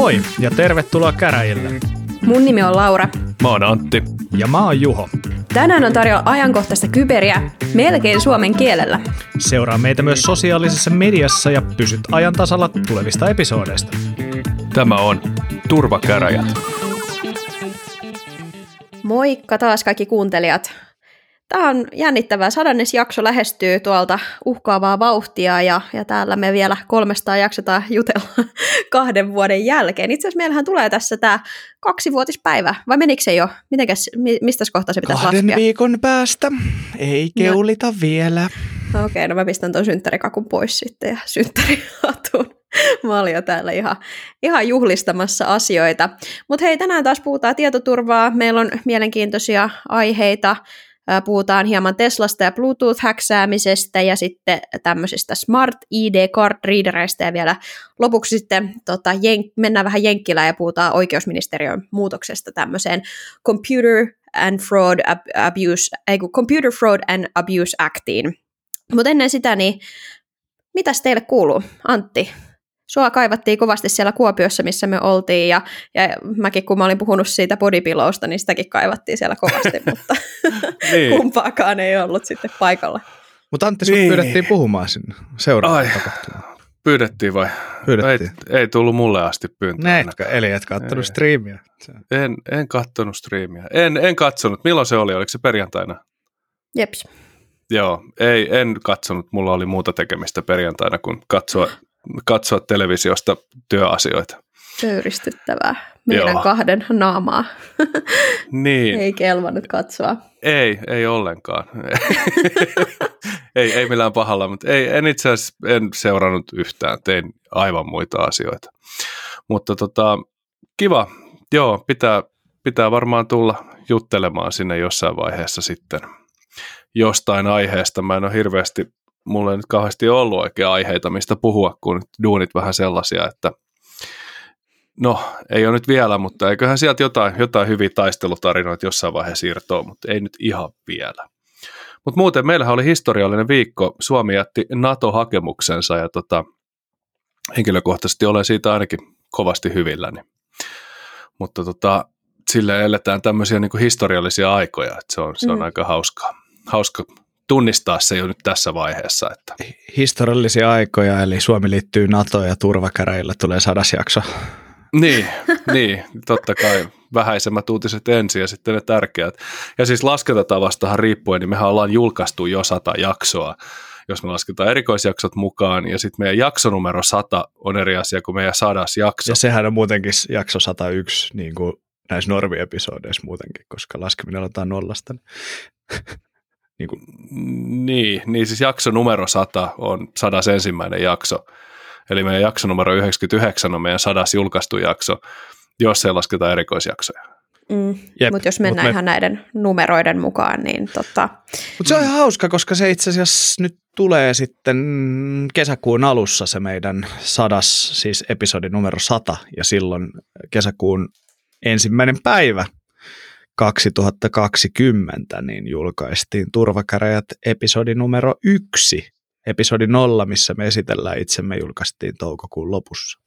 Moi ja tervetuloa käräjille. Mun nimi on Laura. Mä oon Antti. Ja mä oon Juho. Tänään on tarjolla ajankohtaista kyberiä melkein suomen kielellä. Seuraa meitä myös sosiaalisessa mediassa ja pysyt ajan tasalla tulevista episoodeista. Tämä on Turvakäräjät. Moikka taas kaikki kuuntelijat. Tämä on jännittävää. Sadannes jakso lähestyy tuolta uhkaavaa vauhtia ja, ja täällä me vielä kolmestaan jaksetaan jutella kahden vuoden jälkeen. Itse asiassa meillähän tulee tässä tämä kaksivuotispäivä, vai menikö se jo? Mitenkäs, mistä kohtaa se pitäisi Kahden laskea? viikon päästä. Ei keulita no. vielä. Okei, okay, no mä pistän ton synttärikakun pois sitten ja synttärihatun. Mä olin jo täällä ihan, ihan juhlistamassa asioita. Mutta hei, tänään taas puhutaan tietoturvaa. Meillä on mielenkiintoisia aiheita. Puhutaan hieman Teslasta ja Bluetooth-häksäämisestä ja sitten tämmöisistä Smart ID card readereista ja vielä lopuksi sitten tota, jen- mennään vähän jenkkilään ja puhutaan oikeusministeriön muutoksesta tämmöiseen Computer and Fraud Abuse, ei, Computer Fraud and Abuse Actiin. Mutta ennen sitä, niin mitäs teille kuuluu, Antti? Sua kaivattiin kovasti siellä Kuopiossa, missä me oltiin, ja, ja mäkin kun mä olin puhunut siitä bodypillousta, niin sitäkin kaivattiin siellä kovasti, mutta niin. kumpaakaan ei ollut sitten paikalla. Mutta Antti, niin. pyydettiin puhumaan sinne seuraavaan tapahtumaan. Pyydettiin vai? Pyydettiin. Ei, ei tullut mulle asti pyyntöä. Näetkö, eli et kattonut striimiä? En, en kattonut striimiä. En, en katsonut. Milloin se oli? Oliko se perjantaina? Jeps. Joo, ei, en katsonut. Mulla oli muuta tekemistä perjantaina kuin katsoa katsoa televisiosta työasioita. Pöyristyttävää. Meidän Joo. kahden naamaa. Niin. ei kelvannut katsoa. Ei, ei ollenkaan. ei, ei millään pahalla, mutta ei, en itse asiassa en seurannut yhtään. Tein aivan muita asioita. Mutta tota, kiva. Joo, pitää, pitää varmaan tulla juttelemaan sinne jossain vaiheessa sitten jostain aiheesta. Mä en ole hirveästi mulla ei nyt kauheasti ollut oikea aiheita, mistä puhua, kun duunit vähän sellaisia, että no, ei ole nyt vielä, mutta eiköhän sieltä jotain, jotain hyviä taistelutarinoita jossain vaiheessa irtoa, mutta ei nyt ihan vielä. Mutta muuten meillähän oli historiallinen viikko. Suomi jätti NATO-hakemuksensa ja tota, henkilökohtaisesti olen siitä ainakin kovasti hyvilläni. Mutta tota, sille eletään tämmöisiä niin historiallisia aikoja, että se on, se on mm. aika hauskaa, hauska tunnistaa se jo nyt tässä vaiheessa. Että. Historiallisia aikoja, eli Suomi liittyy NATO ja turvakäräjillä tulee sadas jakso. Niin, niin, totta kai vähäisemmät uutiset ensin ja sitten ne tärkeät. Ja siis laskentatavastahan riippuen, niin mehän ollaan julkaistu jo sata jaksoa, jos me lasketaan erikoisjaksot mukaan, ja sitten meidän jaksonumero 100 on eri asia kuin meidän sadas jakso. Ja sehän on muutenkin jakso 101, niin kuin näissä normiepisodeissa muutenkin, koska laskeminen aloitetaan nollasta. Niin, kuin. niin, niin siis jakso numero 100 on sadas ensimmäinen jakso. Eli meidän jakso numero 99 on meidän sadas julkaistu jakso, jos ei lasketa erikoisjaksoja. Mm. Mutta jos mennään Mut me... ihan näiden numeroiden mukaan, niin tota... Mutta se on ihan hauska, koska se itse asiassa nyt tulee sitten kesäkuun alussa se meidän sadas, siis episodi numero 100, ja silloin kesäkuun ensimmäinen päivä 2020 niin julkaistiin Turvakäräjät episodi numero yksi. Episodi nolla, missä me esitellään itsemme, julkaistiin toukokuun lopussa.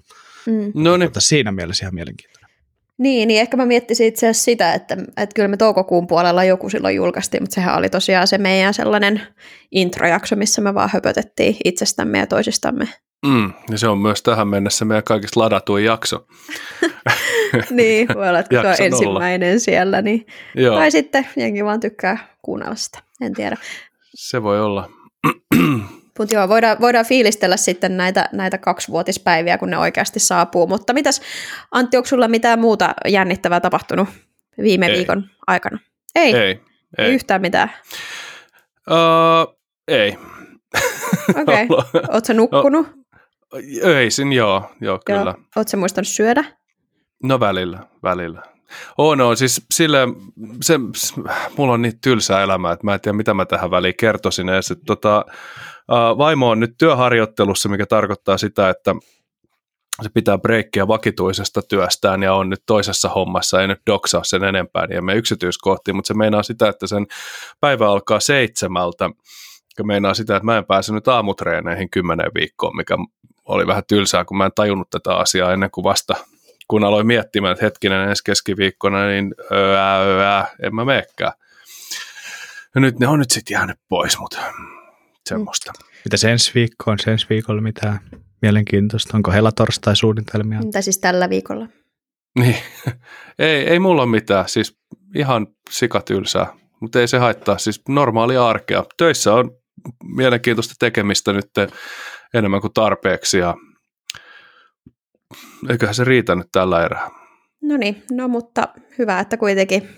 Mm. No niin. Mutta siinä mielessä ihan mielenkiintoinen. Niin, niin ehkä mä miettisin itse asiassa sitä, että, että kyllä me toukokuun puolella joku silloin julkaistiin, mutta sehän oli tosiaan se meidän sellainen introjakso, missä me vaan höpötettiin itsestämme ja toisistamme. Mm, ja se on myös tähän mennessä meidän kaikista ladatuin jakso. niin, voi olla, että on ensimmäinen siellä. Niin. Joo. Tai sitten jengi vaan tykkää kuunnella sitä, en tiedä. Se voi olla. Mutta joo, voidaan, voidaan fiilistellä sitten näitä, näitä kaksivuotispäiviä, kun ne oikeasti saapuu. Mutta mitäs, Antti, onko sulla mitään muuta jännittävää tapahtunut viime ei. viikon aikana? Ei? Ei. Ei, yhtään mitään? Uh, ei. Okei. Okay. Oletko nukkunut? Öisin, joo, joo, kyllä. Joo. Oletko muistanut syödä? No välillä, välillä. Oh no, siis sille, se, mulla on niin tylsää elämää, että mä en tiedä mitä mä tähän väliin kertoisin edes. Että tota, vaimo on nyt työharjoittelussa, mikä tarkoittaa sitä, että se pitää breikkiä vakituisesta työstään ja on nyt toisessa hommassa, ei nyt doksaa sen enempää, niin emme yksityiskohtiin, mutta se meinaa sitä, että sen päivä alkaa seitsemältä, ja meinaa sitä, että mä en pääse nyt aamutreeneihin kymmenen viikkoon, mikä oli vähän tylsää, kun mä en tajunnut tätä asiaa ennen kuin vasta kun aloin miettimään, että hetkinen ensi keskiviikkona, niin öö, öö, en mä meekään. Ja nyt ne on nyt sitten jäänyt pois, mutta semmoista. Mitä ensi viikko on? Ensi viikolla mitään mielenkiintoista? Onko helatorstai suunnitelmia? Mitä siis tällä viikolla? Niin, ei, ei mulla ole mitään, siis ihan sikatylsää, mutta ei se haittaa, siis normaalia arkea. Töissä on mielenkiintoista tekemistä nyt enemmän kuin tarpeeksi ja eiköhän se riitä nyt tällä erää. No niin, no mutta hyvä, että kuitenkin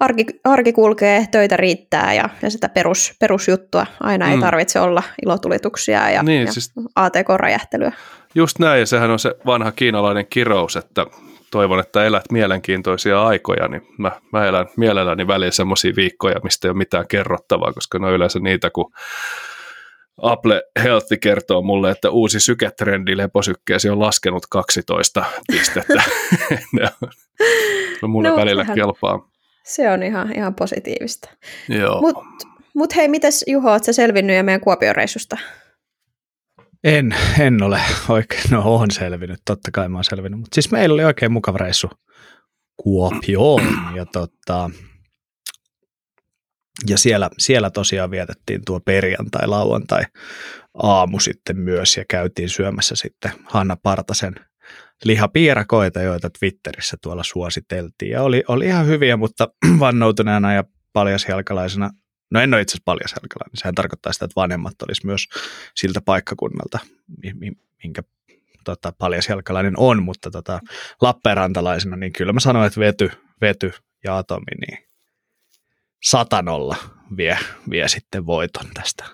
arki, arki kulkee, töitä riittää ja, ja sitä perus, perusjuttua. Aina ei Mm. tarvitse olla ilotulituksia ja, Niin, ja siis- ATK-räjähtelyä. Just näin, ja sehän on se vanha kiinalainen kirous, että toivon, että elät mielenkiintoisia aikoja, niin mä, mä elän mielelläni välillä semmoisia viikkoja, mistä ei ole mitään kerrottavaa, koska ne on yleensä niitä, kun Apple Health kertoo mulle, että uusi syketrendi leposykkeesi on laskenut 12 pistettä. ne on, no mulle No, välillä sehän- kelpaa. Se on ihan, ihan positiivista. Joo. Mutta mut hei, mitäs Juho, oot sä selvinnyt ja meidän Kuopion reissusta? En, en ole oikein, no on selvinnyt, totta kai mä oon selvinnyt, mutta siis meillä oli oikein mukava reissu Kuopioon ja tota, ja siellä, siellä tosiaan vietettiin tuo perjantai, lauantai aamu sitten myös ja käytiin syömässä sitten Hanna Partasen lihapiirakoita, joita Twitterissä tuolla suositeltiin ja oli, oli ihan hyviä, mutta vannoutuneena ja paljasjalkalaisena No en ole itse asiassa paljasjalkalainen. Sehän tarkoittaa sitä, että vanhemmat olisi myös siltä paikkakunnalta, mi- mi- minkä tota, paljasjalkalainen on, mutta tota, Lappeenrantalaisena, niin kyllä mä sanoin, että vety, vety ja atomi, niin satanolla vie, vie sitten voiton tästä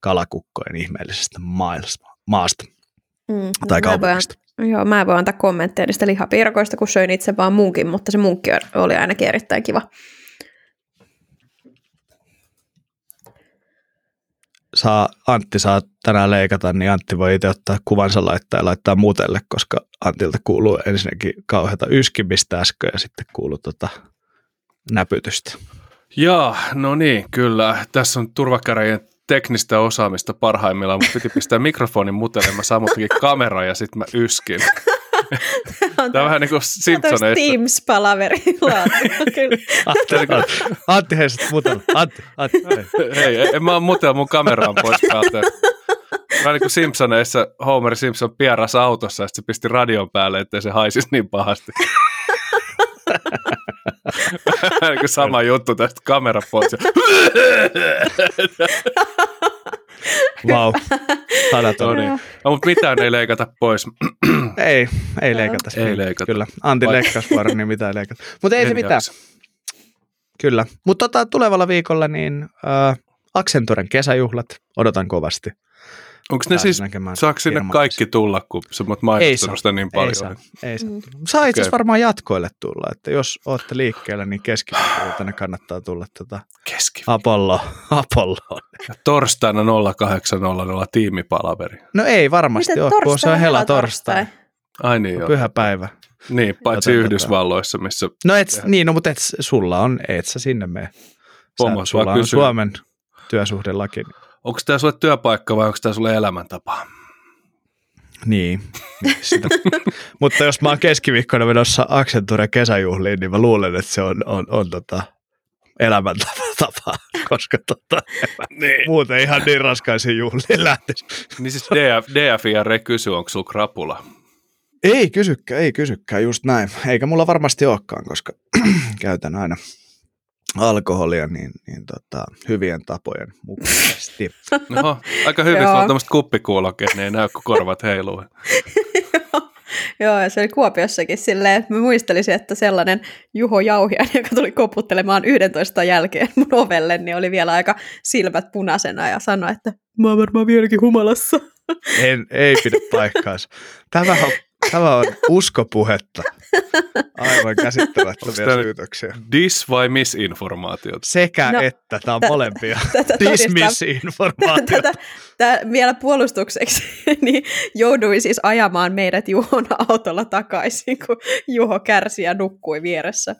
kalakukkojen ihmeellisestä maailmasta, maasta Mm, tai mä voin, kaupungista. joo, mä voin antaa kommentteja niistä lihapiirakoista, kun söin itse vaan munkin, mutta se munkki oli ainakin erittäin kiva. Saa, Antti saa tänään leikata, niin Antti voi itse ottaa kuvansa laittaa ja laittaa mutelle, koska Antilta kuuluu ensinnäkin kauheata yskimistä äsken ja sitten kuuluu tota näpytystä. Jaa, no niin, kyllä. Tässä on turvakäräjien teknistä osaamista parhaimmillaan, mutta piti pistää mikrofonin mutelle, mä sammuttikin kameran ja sitten mä yskin. Tämä on vähän niin kuin Simpsoneissa. Teams-palaveri Kyllä. Antti, Antti, Antti hei sit mutella. Antti, Antti. hei. Hei, en mä oon mutella mun kameraan pois päältä. Vähän niin kuin Simpsoneissa Homer Simpson pieräsi autossa ja sitten se pisti radion päälle, ettei se haisisi niin pahasti. Niin sama juttu tästä kamera pois. ja- Vau. Sadat No niin. No, mutta mitään ei leikata pois. Ei, ei leikata. Ei leikata. Kyllä. Antti Vai- leikkasi vuoron, niin mitään ei leikata. Mutta ei se En mitään. jaksa. Kyllä. Mutta tota, tulevalla viikolla niin äh, Accenturen kesäjuhlat odotan kovasti. Onko ne siis, näkemään saako sinne kaikki tulla, kun sä oot Ei mainostanut sitä niin Ei paljon? saa, ei saa. Mm. Saa itse asiassa Okei. varmaan jatkoille tulla, että jos olette liikkeellä, niin keskiviikkona kannattaa tulla tota Keski. Apollo, Apolloon. Ja torstaina 0800 tiimipalaveri. No ei varmasti Miten ole, kun se on hela torstai. Ai niin joo. Pyhä päivä. Niin, paitsi Joten tota- Yhdysvalloissa, missä No et, Tehdään. niin, no, mutta et, sulla on, et sä sinne mene. Pomo sulla vaan on kysyy. Suomen työsuhdelaki. Onko tämä sulle työpaikka vai onko tämä sulle elämäntapa? Niin. Mutta jos mä oon keskiviikkona menossa Accenture kesäjuhliin, niin mä luulen, että se on, on, on tota elämäntapa, koska tota, Niin. muuten ihan niin raskaisiin juhliin lähtisi. Niin siis DF, DFIR kysy, onko sulla krapula? Ei kysykään, ei kysykään, just näin. Eikä mulla varmasti olekaan, koska käytän aina alkoholia niin, niin tota, hyvien tapojen mukaisesti. Oho, aika hyvin sulla on tämmöiset kuppikuulokkeet, ne ei näy, kun korvat heiluu. Joo, ja se oli Kuopiossakin silleen, että mä muistelisin, että sellainen Juho Jauhian, joka tuli koputtelemaan 11 jälkeen mun ovelle, niin oli vielä aika silmät punaisena ja sanoi, että mä oon varmaan vieläkin humalassa. En, ei pidä paikkaansa. Tämä on, tämä on uskopuhetta. Aivan käsittämättömiä syytöksiä. Dis- vai misinformaatiot? Sekä No, että, tämä on tä- molempia. Tää vielä puolustukseksi, niin jouduin siis ajamaan meidät Juhon autolla takaisin, kun Juho kärsi ja nukkui vieressä.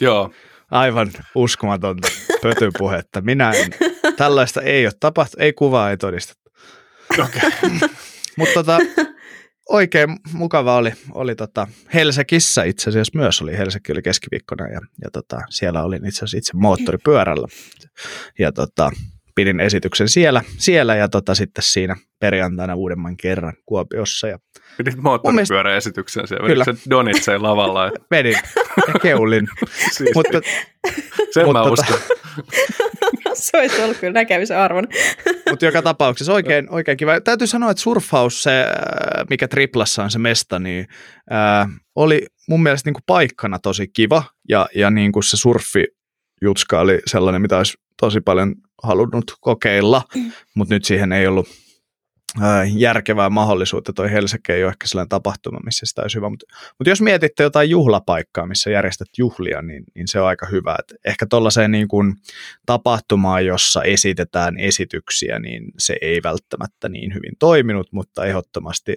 Joo, Aivan uskomatonta pötypuhetta. Minä en, tällaista ei ole tapahtunut, ei kuvaa, ei todistettu. okei. Okay. Mutta tota, oikein mukava oli, oli tota Helsingissä itse asiassa myös oli, Helsinki oli keskiviikkona ja, ja tota, siellä olin itse asiassa itse moottoripyörällä ja tota, pidin esityksen siellä, siellä ja tota, sitten siinä perjantaina uudemman kerran Kuopiossa. Ja Pidit moottoripyöräesityksen siellä, Kyllä. se Donitseen lavalla. Että... Vedin ja keulin. siis mutta, sen mutta, mä tota- uskon. se olisi ollut kyllä näkemisen arvon. Mutta joka tapauksessa oikein, oikein kiva. Täytyy sanoa, että surffaus, se, äh, mikä triplassa on se mesta, niin äh, oli mun mielestä niin kuin paikkana tosi kiva. Ja, ja niin kuin se surffi jutska oli sellainen, mitä olisi tosi paljon halunnut kokeilla, mm. mutta nyt siihen ei ollut järkevää mahdollisuutta. Toi Helsinki ei ole ehkä sellainen tapahtuma, missä sitä olisi hyvä. Mutta, mutta jos mietitte jotain juhlapaikkaa, missä järjestät juhlia, niin, niin se on aika hyvä. Et ehkä tuollaiseen niin kuin tapahtumaan, jossa esitetään esityksiä, niin se ei välttämättä niin hyvin toiminut, mutta ehdottomasti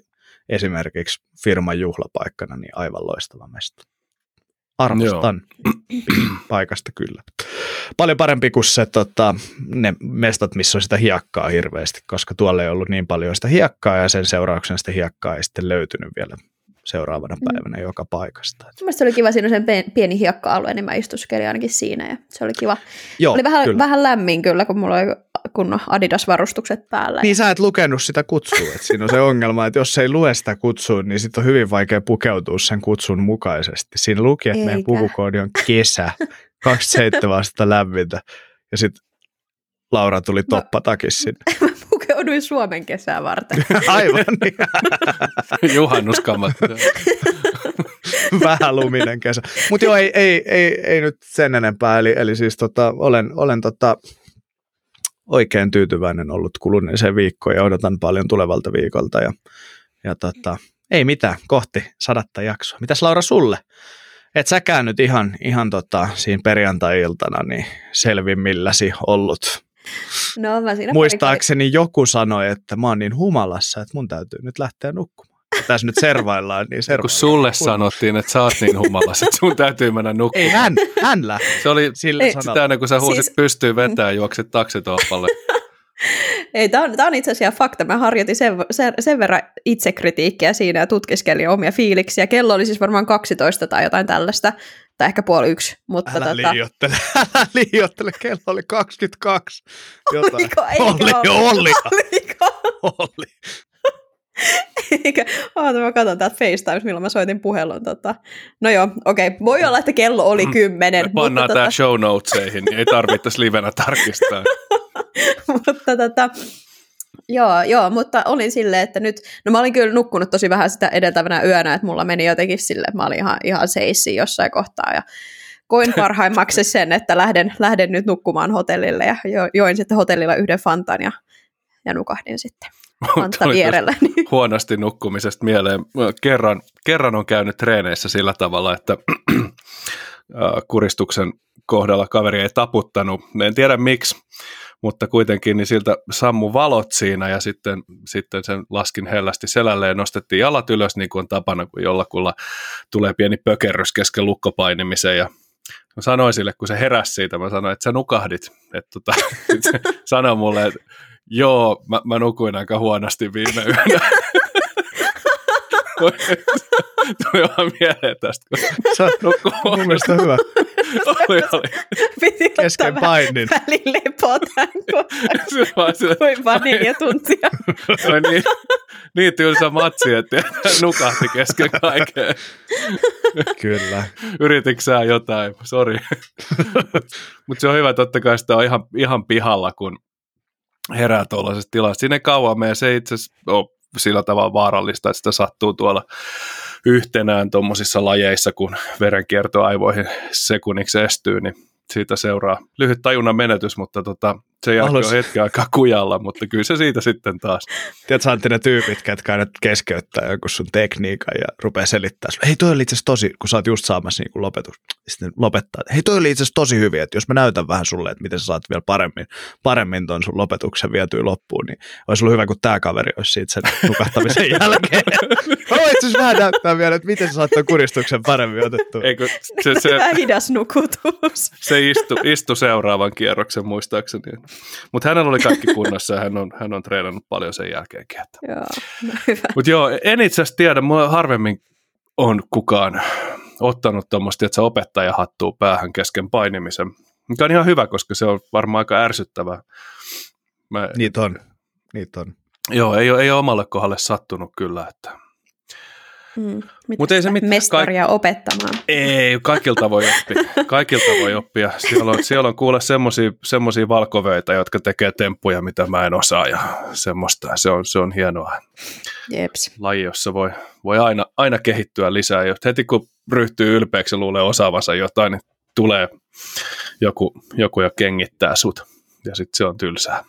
esimerkiksi firman juhlapaikkana niin aivan loistava mesta. Arvostan paikasta kyllä. Paljon parempi kuin se, tota, ne mestat, missä on sitä hiekkaa hirveästi, koska tuolla ei ollut niin paljon sitä hiekkaa ja sen seurauksena sitä hiekkaa ei sitten löytynyt vielä seuraavana mm. päivänä mm. joka paikasta. Mielestäni se oli kiva, siinä sen pieni hiekka-alue, niin mä istuskelin ainakin siinä ja se oli kiva. Joo, oli vähän, vähän lämmin kyllä, kun mulla oli kun Adidas-varustukset päällä. Niin sä et lukenut sitä kutsua, että siinä on se ongelma, että jos ei lue sitä kutsua, niin sitten on hyvin vaikea pukeutua sen kutsun mukaisesti. Siinä luki, että Eikä. meidän pukukoodi on kesä, 27 astetta lämmintä ja sitten Laura tuli toppatakis sinne. Mä pukeuduin Suomen kesää varten. Aivan niin. Juhannuskammat. Vähän luminen kesä. Mutta joo, ei, ei, ei, ei, nyt sen enempää. Eli, eli siis tota, olen, olen tota, oikein tyytyväinen ollut kuluneeseen viikkoon ja odotan paljon tulevalta viikolta. Ja, ja tota, ei mitään, kohti sadatta jaksoa. Mitäs Laura sulle? Et säkään nyt ihan, ihan tota, siinä perjantai-iltana niin selvimmilläsi ollut. No, mä siinä Muistaakseni pari... joku sanoi, että mä oon niin humalassa, että mun täytyy nyt lähteä nukkumaan. Tässä nyt servaillaan, niin servaillaan. Kun sulle kun... sanottiin, että sä oot niin humalassa, että sun täytyy mennä nukkumaan. Ei, hän, hän lähti. Se oli Sillä sitä ennen kuin sä huusit siis... pystyy vetää ja juoksit taksitolpalle. Ei, tämä on, on itse asiassa fakta. Mä harjoitin sen, sen, sen verran itsekritiikkiä siinä ja tutkiskelin omia fiiliksiä. Kello oli siis varmaan 12 tai jotain tällaista, tai ehkä puoli yksi. Mutta älä tota... liiottele, älä liiottele, kello oli 22. Jotain. Oliko? Eikä oli, oli. Oliko? Oli. Eikä, oota mä katson täältä FaceTimes, milloin mä soitin puhelun. Tota. No joo, okei. Okay. Voi olla, että kello oli mm. kymmenen. Me pannaan mutta, tää tota... show notesihin, niin ei tarvittaisi livenä tarkistaa. mutta tota, Joo, joo, mutta olin silleen, että nyt, no mä olin kyllä nukkunut tosi vähän sitä edeltävänä yönä, että mulla meni jotenkin sille, että mä olin ihan, ihan seissi jossain kohtaa ja koin parhaimmaksi sen, että lähden, lähden nyt nukkumaan hotellille ja jo, join sitten hotellilla yhden fantan ja, ja nukahdin sitten fanta vierellä. Huonosti nukkumisesta mieleen. Kerran, kerran on käynyt treeneissä sillä tavalla, että kuristuksen kohdalla kaveri ei taputtanut. En tiedä miksi, mutta kuitenkin niin siltä sammu valot siinä ja sitten, sitten sen laskin hellästi selälle ja nostettiin jalat ylös niin kuin on tapana, kun jollakulla tulee pieni pökerrys kesken lukkopainimisen ja mä sanoin sille, kun se heräsi siitä, mä sanoin, että sä nukahdit. Että tota, se sanoi mulle, että joo, mä, mä nukuin aika huonosti viime yönä. Tuli vaan mieleen tästä, kun Se on mun mielestä hyvä. Oli, oli. Piti Kesken painin. välillä lepotan, kun kuinka neljä tuntia. Se oli niin, niin tylsä matsi, että nukahti kesken kaiken. Kyllä. Yrititkö sä jotain? Sori. Mutta se on hyvä, totta kai sitä on ihan, ihan pihalla, kun herää tuollaisesta tilasta. Siinä ei kauan mene, se itse asiassa ole sillä tavalla vaarallista, että sitä sattuu tuolla yhtenään tuommoisissa lajeissa, kun verenkierto aivoihin sekunniksi estyy, niin siitä seuraa lyhyt tajunnan menetys, mutta tota, se jälkeen on hetken aikaa kujalla, mutta kyllä se siitä sitten taas. Tiedätkö, sä ne tyypit, ketkä aina keskeyttää joku sun tekniikan ja rupeaa selittämään. Hei, toi oli itse tosi, kun sä oot just saamassa niin lopetus, sitten lopettaa. Hei, toi oli itse tosi hyvin, että jos mä näytän vähän sulle, että miten sä saat vielä paremmin, paremmin ton sun lopetuksen vietyä loppuun, niin olisi ollut hyvä, kun tämä kaveri olisi siitä sen nukahtamisen jälkeen. Mä voin itse vähän näyttää vielä, että miten sä saat ton kuristuksen paremmin otettua. Eikö, se, se, hidas nukutus. Se istu, istu seuraavan kierroksen muistaakseni. Mutta hänellä oli kaikki kunnossa ja hän on, hän on treenannut paljon sen jälkeenkin. Että. Joo, no hyvä. Mutta joo, en itse asiassa tiedä, mulla harvemmin on kukaan ottanut tuommoista, että se opettaja hattuu päähän kesken painimisen. Mikä on ihan hyvä, koska se on varmaan aika ärsyttävää. Mä, Niitä on. Niitä on. Joo, ei ole, ei ole omalle kohdalle sattunut kyllä. Että. Mm. Mut ei se mitään. Mestaria opettamaan. Ei, kaikilta voi oppia. Kaikilta voi oppia. Siellä on, siellä on kuule semmoisia valkovöitä, jotka tekee temppuja, mitä mä en osaa ja semmoista. Se on, se on hienoa. Jeps. Laji, jossa voi, voi aina, aina kehittyä lisää. Ja heti kun ryhtyy ylpeäksi ja luulee osaavansa jotain, niin tulee joku, joku ja kengittää sut. Ja sitten se on tylsää.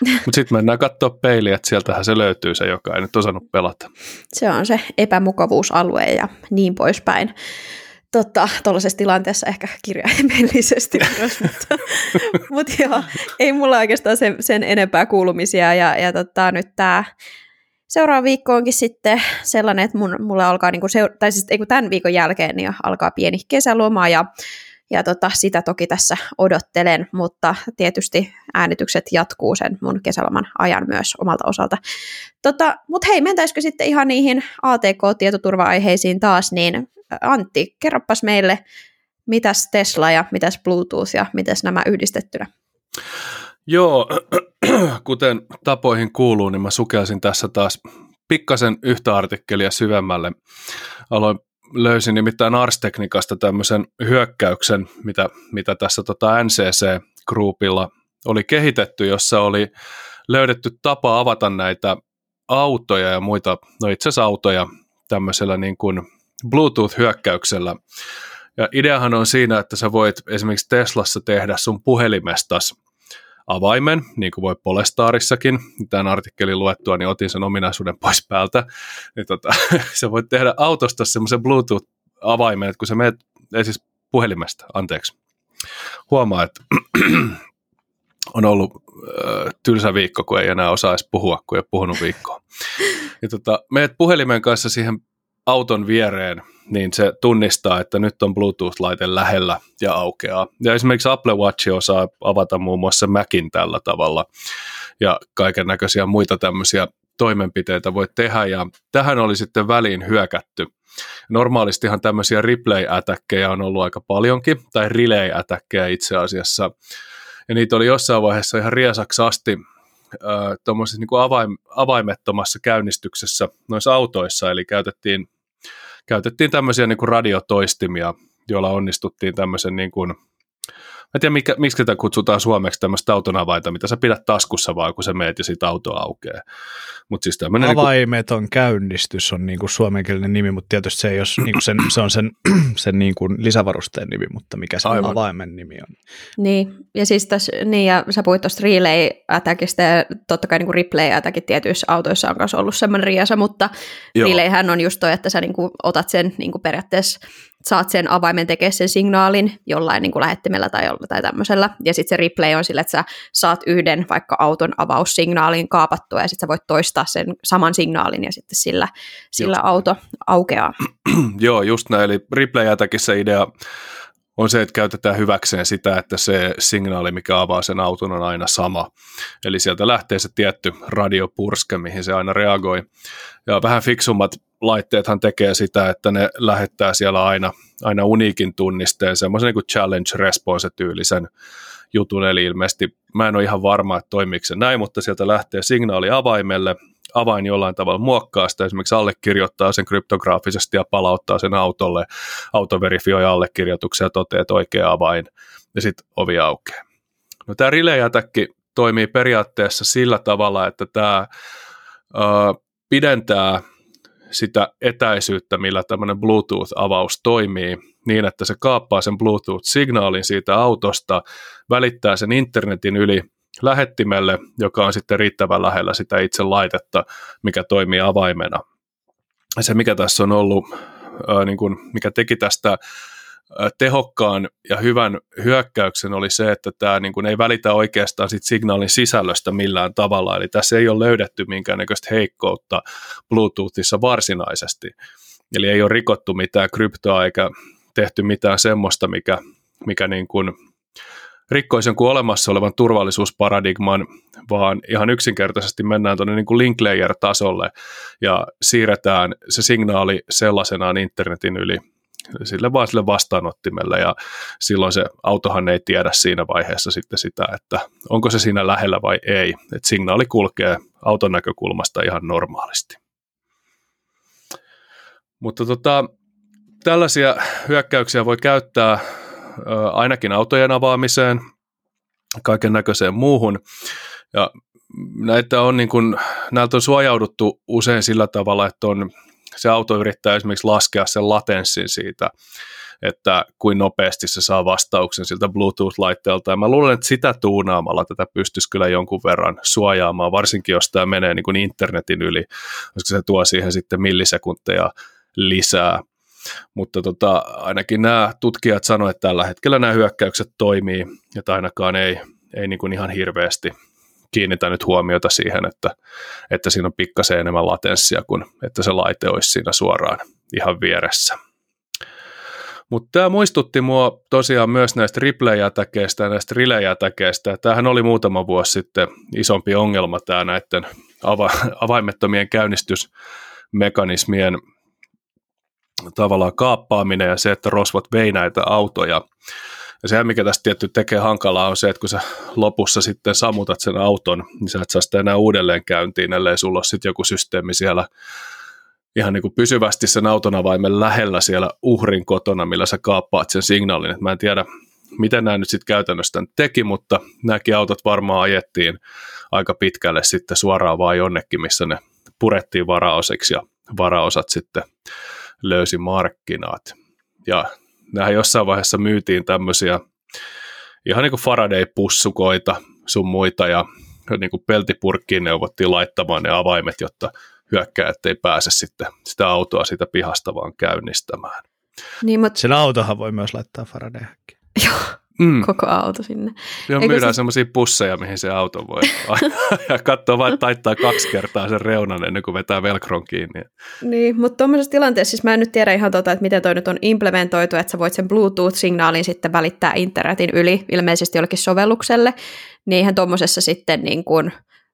Mutta sitten mennään katsoa peiliä, että sieltähän se löytyy se, joka ei nyt osannut pelata. Se on se epämukavuusalue ja niin poispäin. Totta, tuollaisessa tilanteessa ehkä kirjaimellisesti myös, mutta, mutta joo, ei mulla oikeastaan sen, sen enempää kuulumisia ja, ja tota, nyt tämä seuraava viikko onkin sitten sellainen, että mun, mulla alkaa, niin kuin seur- tai siis ei tämän viikon jälkeen niin alkaa pieni kesäloma ja ja tota, sitä toki tässä odottelen, mutta tietysti äänitykset jatkuu sen mun kesäloman ajan myös omalta osalta. Tota, mutta hei, mentäisikö sitten ihan niihin ATK-tietoturva-aiheisiin taas, niin Antti, kerropas meille, mitäs Tesla ja mitäs Bluetooth ja mitäs nämä yhdistettynä? Joo, kuten tapoihin kuuluu, niin mä sukelsin tässä taas pikkasen yhtä artikkelia syvemmälle. Aloin löysin nimittäin Ars Technicasta tämmöisen hyökkäyksen, mitä, mitä tässä tota NCC-groupilla oli kehitetty, jossa oli löydetty tapa avata näitä autoja ja muita, no itse asiassa autoja tämmöisellä niin kuin Bluetooth-hyökkäyksellä. Ja ideahan on siinä, että sä voit esimerkiksi Teslassa tehdä sun puhelimestas avaimen, niin kuin voi Polestarissakin. Tämän artikkelin luettua, niin otin sen ominaisuuden pois päältä. Niin tota, sä voit tehdä autosta semmoisen Bluetooth-avaimen, että kun sä menet, ei siis puhelimesta, anteeksi. Huomaa, että on ollut äh, tylsä viikko, kun ei enää osaisi puhua, kun ei ole puhunut viikkoa. Ja tota, meet puhelimen kanssa siihen auton viereen, niin se tunnistaa, että nyt on Bluetooth-laite lähellä ja aukeaa. Ja esimerkiksi Apple Watch osaa avata muun muassa Macin tällä tavalla ja kaiken näköisiä muita tämmöisiä toimenpiteitä voi tehdä ja tähän oli sitten väliin hyökätty. Normaalistihan tämmöisiä replay-ätäkkejä on ollut aika paljonkin, tai relay-ätäkkejä itse asiassa, ja niitä oli jossain vaiheessa ihan riesaksi asti äh, tuommoisessa niin avaim, avaimettomassa käynnistyksessä noissa autoissa, eli käytettiin käytettiin tämmöisiä niin kuin radiotoistimia, joilla onnistuttiin tämmöisen niin kuin, en tiedä, mikä, miksi tätä kutsutaan suomeksi tämmöistä auton avainta, mitä sä pidät taskussa vaan, kun sä meet ja siitä auto aukeaa. Mut siis Avaimeton niin kuin... käynnistys on niin kuin suomenkielinen nimi, mutta tietysti se, ei ole, niin kuin sen, se on sen, sen niin kuin lisävarusteen nimi, mutta mikä se Aivan. avaimen nimi on. Niin, ja siis tässä, niin ja sä puhuit tuosta relay attackista ja totta kai niin kuin replay attackit tietyissä autoissa on myös ollut semmoinen riasa, mutta Joo. relayhän on just toi, että sä niin kuin otat sen niin kuin periaatteessa saat sen avaimen tekemään sen signaalin jollain niin kuin lähettimellä tai, tai tämmöisellä, ja sitten se replay on sille, että sä saat yhden vaikka auton avaussignaalin kaapattua, ja sitten sä voit toistaa sen saman signaalin, ja sitten sillä, sillä auto aukeaa. Joo, just näin, eli replay se idea on se, että käytetään hyväkseen sitä, että se signaali, mikä avaa sen auton, on aina sama. Eli sieltä lähtee se tietty radiopurske, mihin se aina reagoi. Ja vähän fiksummat laitteethan tekee sitä, että ne lähettää siellä aina, aina uniikin tunnisteen, semmoisen niin challenge response-tyylisen jutun, eli ilmeisesti mä en ole ihan varma, että toimiiko se näin, mutta sieltä lähtee signaali avaimelle, avain jollain tavalla muokkaa sitä, esimerkiksi allekirjoittaa sen kryptograafisesti ja palauttaa sen autolle, auto verifioi allekirjoituksia ja toteaa, että oikea avain, ja sitten ovi aukeaa. No tämä relay toimii periaatteessa sillä tavalla, että tämä pidentää sitä etäisyyttä, millä tämmöinen Bluetooth-avaus toimii, niin että se kaappaa sen Bluetooth-signaalin siitä autosta, välittää sen internetin yli lähettimelle, joka on sitten riittävän lähellä sitä itse laitetta, mikä toimii avaimena. Se, mikä tässä on ollut, ää, niin kuin, mikä teki tästä tehokkaan ja hyvän hyökkäyksen oli se, että tämä niin kuin ei välitä oikeastaan sit signaalin sisällöstä millään tavalla, eli tässä ei ole löydetty minkäännäköistä heikkoutta Bluetoothissa varsinaisesti, eli ei ole rikottu mitään kryptoa eikä tehty mitään semmoista, mikä, mikä niin kuin rikkoisi jonkun olemassa olevan turvallisuusparadigman, vaan ihan yksinkertaisesti mennään tuonne niin link layer-tasolle ja siirretään se signaali sellaisenaan internetin yli sille vaan sille vastaanottimelle ja silloin se autohan ei tiedä siinä vaiheessa sitten sitä, että onko se siinä lähellä vai ei. että signaali kulkee auton näkökulmasta ihan normaalisti. Mutta tota, tällaisia hyökkäyksiä voi käyttää ainakin autojen avaamiseen, kaiken näköiseen muuhun. Ja näitä on, niin kuin, näiltä on suojauduttu usein sillä tavalla, että on, se auto yrittää esimerkiksi laskea sen latenssin siitä, että kuin nopeasti se saa vastauksen siltä Bluetooth-laitteelta. Ja mä luulen, että sitä tuunaamalla tätä pystyisi kyllä jonkun verran suojaamaan, varsinkin jos tämä menee niin kuin internetin yli, koska se tuo siihen sitten millisekunteja lisää. Mutta tota, ainakin nämä tutkijat sanoivat, että tällä hetkellä nämä hyökkäykset toimii, että ainakaan ei, ei niin kuin ihan hirveästi kiinnitä nyt huomiota siihen, että, että siinä on pikkasen enemmän latenssia kuin että se laite olisi siinä suoraan ihan vieressä. Mutta tämä muistutti mua tosiaan myös näistä replay-jätäkeistä ja näistä relay-jätäkeistä. Tämähän oli muutama vuosi sitten isompi ongelma tämä näiden ava- avaimettomien käynnistysmekanismien tavallaan kaappaaminen ja se, että rosvot vei näitä autoja. Ja se, mikä tästä tietty tekee hankalaa, on se, että kun sä lopussa sitten sammutat sen auton, niin sä et saa sitä enää uudelleen käyntiin, ellei sulla ole sitten joku systeemi siellä ihan niin kuin pysyvästi sen auton avaimen lähellä siellä uhrin kotona, millä sä kaappaat sen signaalin. Et mä en tiedä, miten nämä nyt sitten käytännössä teki, mutta nämäkin autot varmaan ajettiin aika pitkälle sitten suoraan vaan jonnekin, missä ne purettiin varaosiksi ja varaosat sitten löysi markkinat. Ja nämä jossain vaiheessa myytiin tämmöisiä ihan niin kuin Faraday-pussukoita sun muita ja niin kuin peltipurkkiin neuvottiin laittamaan ne avaimet, jotta hyökkäjät ei pääse sitten sitä autoa siitä pihasta vaan käynnistämään. Niin, mutta... Sen autohan voi myös laittaa faraday Joo, mm. koko auto sinne. Joo, Eikö myydään se... semmoisia pusseja, mihin se auto voi ja katsoa vain taittaa kaksi kertaa sen reunan ennen kuin vetää velkron kiinni. Niin, mutta tuommoisessa tilanteessa, siis mä en nyt tiedä ihan tota, että miten toi nyt on implementoitu, että sä voit sen Bluetooth-signaalin sitten välittää internetin yli, ilmeisesti jollekin sovellukselle, niin eihän tuommoisessa sitten niin kuin,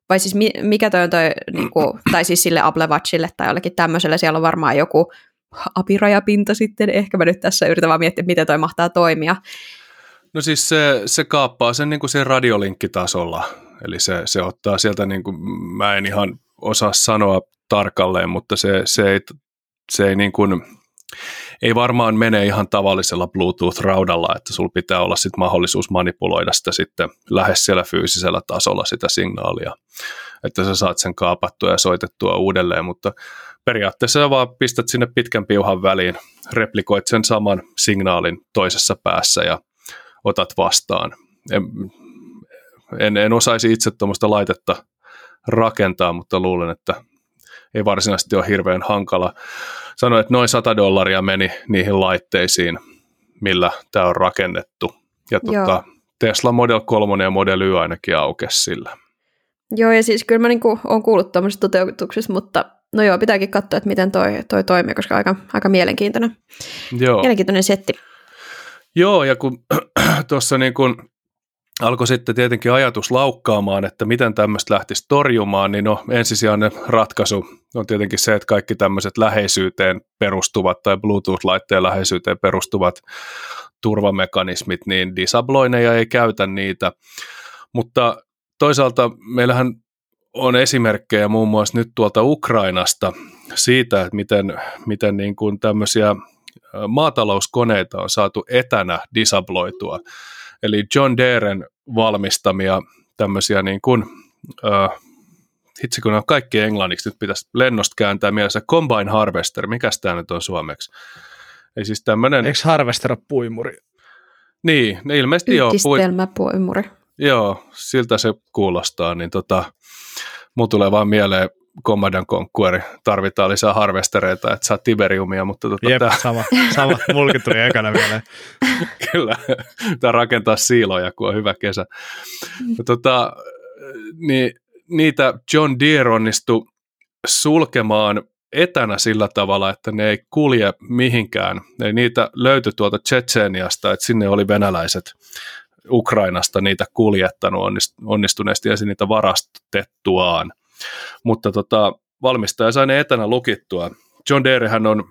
vai siis mikä toi on toi, niin kuin, tai siis sille Apple Watchille tai jollekin tämmöiselle, siellä on varmaan joku apirajapinta sitten, ehkä mä nyt tässä yritän vaan miettiä, miten toi mahtaa toimia. No siis se, se kaappaa sen niin kuin sen radiolinkkitasolla, eli se, se ottaa sieltä, niin kuin, mä en ihan osaa sanoa tarkalleen, mutta se, se ei, se ei niin kuin, ei varmaan mene ihan tavallisella Bluetooth-raudalla, että sulla pitää olla sit mahdollisuus manipuloida sitä sitten lähes siellä fyysisellä tasolla sitä signaalia, että sä saat sen kaapattua ja soitettua uudelleen, mutta periaatteessa sä vaan pistät sinne pitkän piuhan väliin, replikoit sen saman signaalin toisessa päässä ja otat vastaan. En, en, en osaisi itse tuommoista laitetta rakentaa, mutta luulen, että ei varsinaisesti ole hirveän hankala. Sanoin, että noin 100 dollaria meni niihin laitteisiin, millä tämä on rakennettu. Ja tota, Tesla Model 3 ja Model Y ainakin aukesi sillä. Joo, ja siis kyllä mä niinku olen kuullut tuommoisesta toteutuksesta, mutta no joo, pitääkin katsoa, että miten toi, toi toimii, koska aika, aika mielenkiintoinen, joo. mielenkiintoinen setti. Joo, ja kun tuossa niin kun alkoi sitten tietenkin ajatus laukkaamaan, että miten tämmöistä lähtisi torjumaan, niin no ensisijainen ratkaisu on tietenkin se, että kaikki tämmöiset läheisyyteen perustuvat tai Bluetooth-laitteen läheisyyteen perustuvat turvamekanismit, niin disabloineja ei käytä niitä, mutta toisaalta meillähän on esimerkkejä muun muassa nyt tuolta Ukrainasta siitä, että miten, miten niin kuin tämmöisiä maatalouskoneita on saatu etänä disabloitua. Eli John Deeren valmistamia tämmöisiä niin kuin, äh, itse kun on kaikki englanniksi, nyt pitäisi lennosta kääntää mielessä Combine Harvester, mikä tämä nyt on suomeksi? Eli siis tämmöinen... Eikö Harvester ole puimuri? Niin, ne ilmeisesti joo. puimuri. Joo, siltä se kuulostaa, niin tota, mulla tulee vaan mieleen Command Conquer, tarvitaan lisää harvestereita, että saa Tiberiumia, mutta tota, Jep, tää... sama, sama, mulkin tuli ekana mieleen. Kyllä, tämä rakentaa siiloja, kun on hyvä kesä. Tota, niin, niitä John Deere onnistui sulkemaan etänä sillä tavalla, että ne ei kulje mihinkään. Eli niitä löytyi tuolta Tsetseeniasta, että sinne oli venäläiset Ukrainasta niitä kuljettanut onnistuneesti ensin niitä varastettuaan. Mutta tota, valmistaja sai ne etänä lukittua. John Deerehän on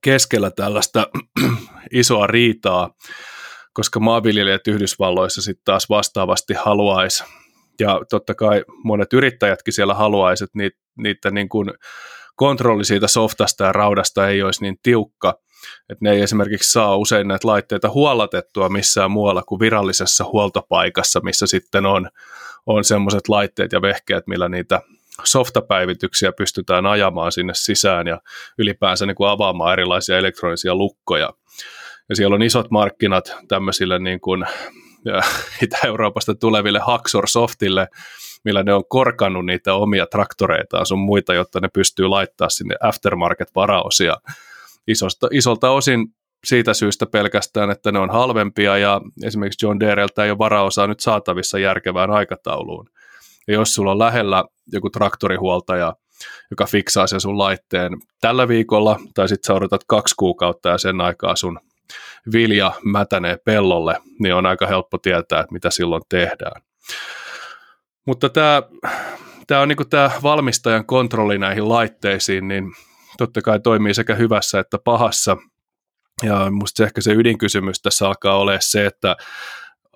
keskellä tällaista isoa riitaa, koska maanviljelijät Yhdysvalloissa sitten taas vastaavasti haluaisi, ja totta kai monet yrittäjätkin siellä haluaisi, että niitä, niitä niin kuin kontrolli siitä softasta ja raudasta ei olisi niin tiukka, että ne ei esimerkiksi saa usein näitä laitteita huollatettua missään muualla kuin virallisessa huoltopaikassa, missä sitten on, on semmoiset laitteet ja vehkeet, millä niitä softapäivityksiä pystytään ajamaan sinne sisään ja ylipäänsä niin kuin avaamaan erilaisia elektronisia lukkoja. Ja siellä on isot markkinat tämmöisille niin kuin Itä-Euroopasta tuleville Haxor-softille, millä ne on korkannut niitä omia traktoreitaan sun muita, jotta ne pystyy laittaa sinne aftermarket-varaosia isosta, isolta osin siitä syystä pelkästään, että ne on halvempia ja esimerkiksi John Deereltä ei ole varaosaa nyt saatavissa järkevään aikatauluun. Ja jos sulla on lähellä joku traktorihuoltaja, joka fiksaa sen sun laitteen tällä viikolla, tai sitten sä odotat kaksi kuukautta ja sen aikaa sun vilja mätänee pellolle, niin on aika helppo tietää, että mitä silloin tehdään. Mutta tämä, tämä on niin tämä valmistajan kontrolli näihin laitteisiin, niin totta kai toimii sekä hyvässä että pahassa. Ja minusta ehkä se ydinkysymys tässä alkaa olla se, että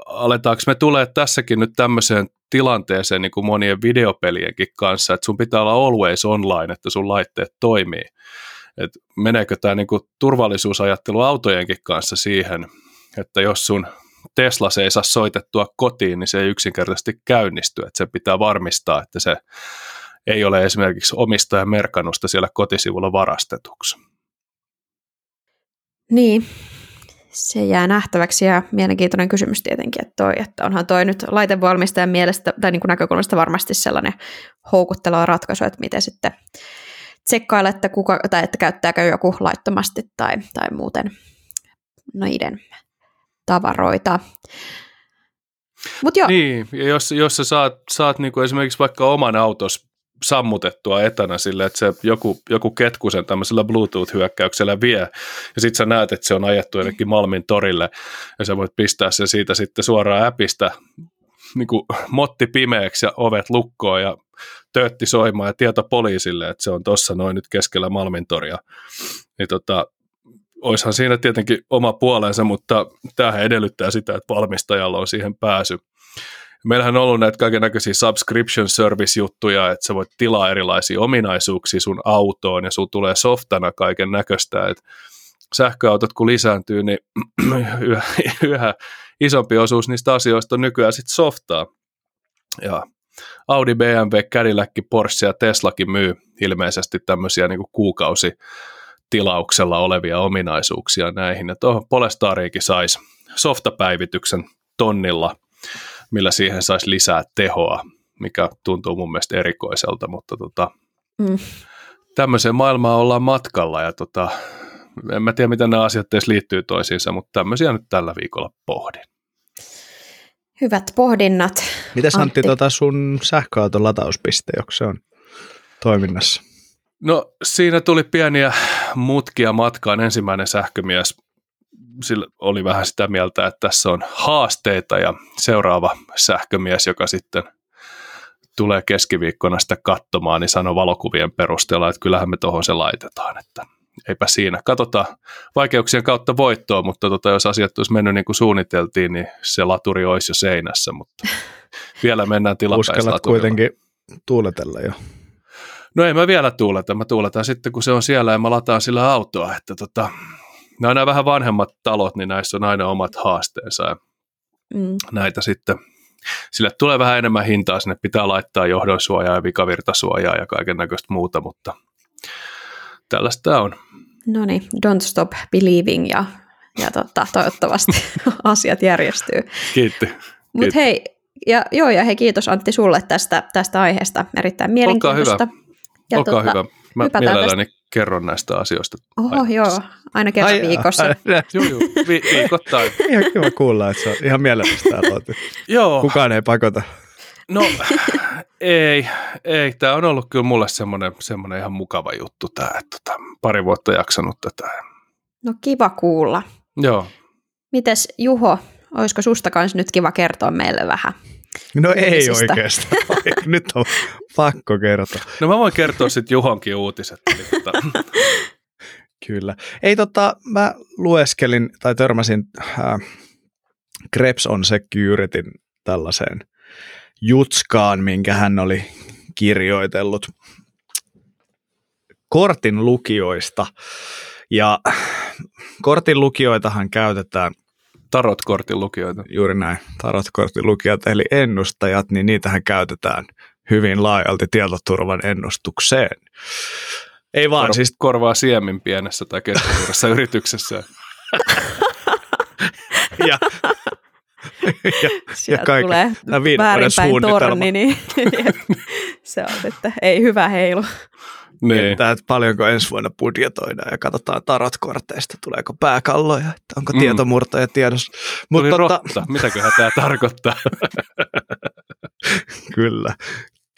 aletaanko me tulee tässäkin nyt tämmöiseen tilanteeseen niin kuin monien videopelienkin kanssa, että sun pitää olla always online, että sun laitteet toimii. Et meneekö tämä niin kuin turvallisuusajattelu autojenkin kanssa siihen, että jos sun Tesla se ei saa soitettua kotiin, niin se ei yksinkertaisesti käynnisty, että se pitää varmistaa, että se ei ole esimerkiksi omistajan merkannusta siellä kotisivulla varastetuksi. Niin, se jää nähtäväksi ja mielenkiintoinen kysymys tietenkin, että, toi, että onhan toi nyt laitevalmistajan mielestä tai niin kuin näkökulmasta varmasti sellainen houkutteleva ratkaisu, että miten sitten tsekkailla, että, kuka, tai että käyttääkö joku laittomasti tai, tai muuten niiden tavaroita. Mut jo. Niin, ja jos, jos sä saat, saat niinku esimerkiksi vaikka oman autos sammutettua etänä sille, että se joku, joku ketkusen tämmöisellä Bluetooth-hyökkäyksellä vie, ja sitten sä näet, että se on ajettu jonnekin Malmin torille, ja sä voit pistää sen siitä sitten suoraan äpistä niin kuin motti pimeäksi ja ovet lukkoon ja töötti soimaan ja tieto poliisille, että se on tuossa noin nyt keskellä Malmintoria. Niin tota, oishan siinä tietenkin oma puolensa, mutta tämähän edellyttää sitä, että valmistajalla on siihen pääsy. Meillähän on ollut näitä kaiken näköisiä subscription service-juttuja, että sä voit tilaa erilaisia ominaisuuksia sun autoon ja sun tulee softana kaiken näköistä, että sähköautot kun lisääntyy, niin yhä, yhä isompi osuus niistä asioista on nykyään sitten softaa. Ja Audi, BMW, Cadillac, Porsche ja Teslakin myy ilmeisesti tämmöisiä niin kuukausi tilauksella olevia ominaisuuksia näihin. Ja tuohon Polestariinkin saisi softapäivityksen tonnilla, millä siihen saisi lisää tehoa, mikä tuntuu mun mielestä erikoiselta, mutta tota, mm. tämmöiseen maailmaan ollaan matkalla ja tota, en mä tiedä, miten nämä asiat edes liittyy toisiinsa, mutta tämmöisiä nyt tällä viikolla pohdin. Hyvät pohdinnat. Miten Antti, tota sun sähköauton latauspiste, onko se on toiminnassa? No siinä tuli pieniä mutkia matkaan. Ensimmäinen sähkömies sillä oli vähän sitä mieltä, että tässä on haasteita ja seuraava sähkömies, joka sitten tulee keskiviikkona sitä katsomaan, niin sanoi valokuvien perusteella, että kyllähän me tuohon se laitetaan, että eipä siinä. Katsotaan vaikeuksien kautta voittoa, mutta tota, jos asiat olisi mennyt niin kuin suunniteltiin, niin se laturi olisi jo seinässä, mutta vielä mennään tilapäislaturilla. Uskallat kuitenkin tuuletella jo. No ei mä vielä tuuleta, mä tuuletan sitten kun se on siellä ja mä lataan sillä autoa, että tota, nämä, nämä vähän vanhemmat talot, niin näissä on aina omat haasteensa ja mm. näitä sitten, sille tulee vähän enemmän hintaa, sinne pitää laittaa johdonsuojaa ja vikavirtasuojaa ja kaiken näköistä muuta, mutta tällaista on. No niin, don't stop believing ja, ja totta, toivottavasti asiat järjestyy. Kiitti. Mutta hei, ja, joo, ja hei kiitos Antti sulle tästä, tästä aiheesta, erittäin mielenkiintoista. Olkaa hyvä. Ja Olkaa tota, hyvä. Mä mielelläni tästä. kerron näistä asioista. Oho, aiheesta. joo, aina kerran Ai, viikossa. joo, joo, vi- viikoittain. ihan kiva kuulla, että se on ihan mielellistä Joo. Kukaan ei pakota. No ei, ei. Tämä on ollut kyllä mulle semmoinen, semmoinen ihan mukava juttu tämä, että tota, pari vuotta jaksanut tätä. No kiva kuulla. Joo. Mites Juho, olisiko susta kanssa nyt kiva kertoa meille vähän? No ei Uutisista. oikeastaan. Nyt on pakko kertoa. No mä voin kertoa sitten Juhonkin uutiset. Eli, tota, Kyllä. Ei tota, mä lueskelin tai törmäsin äh, Krebs on Securityn tällaiseen jutskaan, minkä hän oli kirjoitellut kortin lukijoista. Ja kortin lukijoitahan käytetään tarot-kortin lukijoita. juuri näin, tarotkortin lukijat eli ennustajat, niin niitähän käytetään hyvin laajalti tietoturvan ennustukseen. Ei vaan Kor- siis korvaa siemin pienessä tai keskisuuressa yrityksessä. ja, ja, Sieltä kaikki- tulee Nämä viiden vuoden väärinpäin suunnitelma. torni, niin se on sitten, ei hyvä heilu. Niin. Mietitään, että paljonko ensi vuonna budjetoidaan ja katsotaan tarotkorteista, tuleeko pääkalloja, että onko Mm. tietomurtoja tiedossa. Mutta rotta. tota, Mitäköhän tämä tarkoittaa? kyllä,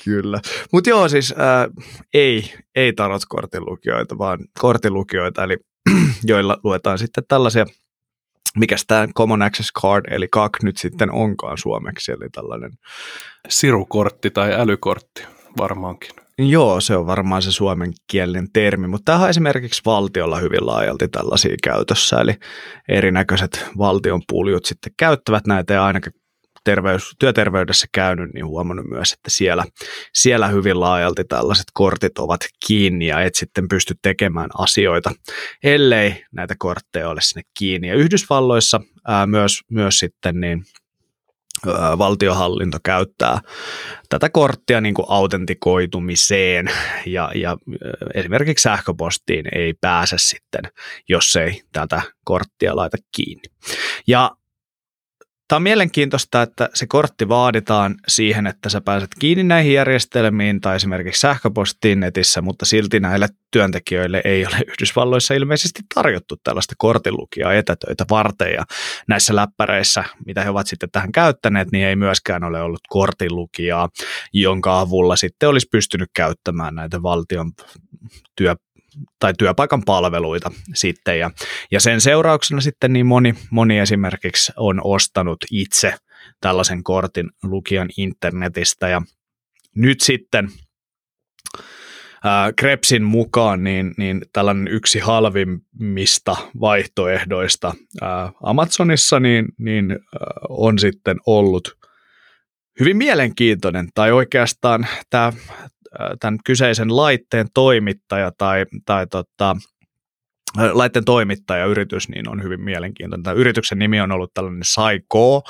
kyllä. Mutta joo, siis ää, ei, ei tarotkortin lukijoita, vaan kortilukijoita, eli joilla luetaan sitten tällaisia, mikä tämä Common Access Card, eli KAK nyt sitten onkaan suomeksi, eli tällainen Sirukortti tai älykortti varmaankin. Joo, se on varmaan se suomenkielinen termi, mutta tämähän on esimerkiksi valtiolla hyvin laajalti tällaisia käytössä, eli erinäköiset valtion puljut sitten käyttävät näitä ja ainakin terveys, työterveydessä käynyt, niin huomannut myös, että siellä, siellä hyvin laajalti tällaiset kortit ovat kiinni ja et sitten pysty tekemään asioita, ellei näitä kortteja ole sinne kiinni. Ja Yhdysvalloissa ää, myös, myös sitten niin valtiohallinto käyttää tätä korttia niin kuin autentikoitumiseen ja, ja esimerkiksi sähköpostiin ei pääse sitten, jos ei tätä korttia laita kiinni. Ja Tämä on mielenkiintoista, että se kortti vaaditaan siihen, että sä pääset kiinni näihin järjestelmiin tai esimerkiksi sähköpostiin netissä, mutta silti näille työntekijöille ei ole Yhdysvalloissa ilmeisesti tarjottu tällaista kortinlukijaa etätöitä varten. Ja näissä läppäreissä, mitä he ovat sitten tähän käyttäneet, niin ei myöskään ole ollut kortinlukijaa, jonka avulla sitten olisi pystynyt käyttämään näitä valtion työ, tai työpaikan palveluita sitten. Ja, ja sen seurauksena sitten niin moni, moni esimerkiksi on ostanut itse tällaisen kortin lukijan internetistä. Ja nyt sitten ää, Krebsin mukaan niin, niin tällainen yksi halvimmista vaihtoehdoista ää, Amazonissa niin, niin ää, on sitten ollut hyvin mielenkiintoinen. Tai oikeastaan tämä tämän kyseisen laitteen toimittaja tai, tai tota, laitteen toimittaja yritys niin on hyvin mielenkiintoinen. Tämä yrityksen nimi on ollut tällainen Saiko,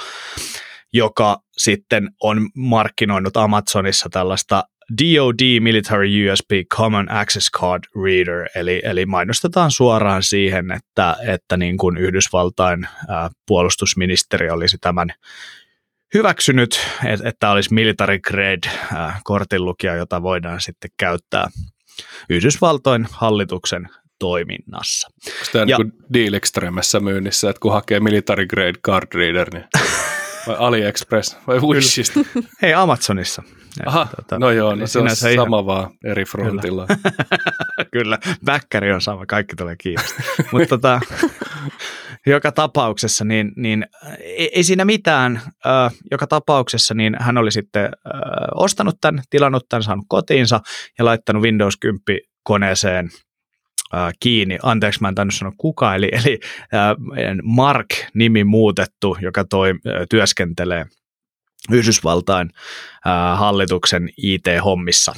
joka sitten on markkinoinut Amazonissa tällaista DoD Military USB Common Access Card Reader, eli, eli mainostetaan suoraan siihen, että, että niin kuin Yhdysvaltain ää, puolustusministeri olisi tämän hyväksynyt, että, että olisi military grade äh, kortinlukija, jota voidaan sitten käyttää Yhdysvaltoin hallituksen toiminnassa. Onko tämä Ja- niin Deal Extremessä myynnissä, että kun hakee military grade card reader, niin vai AliExpress vai Wishista? Hei, Amazonissa. Aha, Tota, no joo, no se on sinänsä ihan- sama vaan eri frontilla. Kyllä, väkkäri on sama, kaikki tulee kiinni. Mutta tota, joka tapauksessa, niin, niin ei, siinä mitään. Ö, joka tapauksessa niin hän oli sitten ö, ostanut tämän, tilannut tämän, saanut kotiinsa ja laittanut Windows 10 koneeseen ö, kiinni. Anteeksi, mä en tainnut sanoa kuka, eli, eli meidän Mark-nimi muutettu, joka toi, ö, työskentelee Yhdysvaltain ö, hallituksen IT-hommissa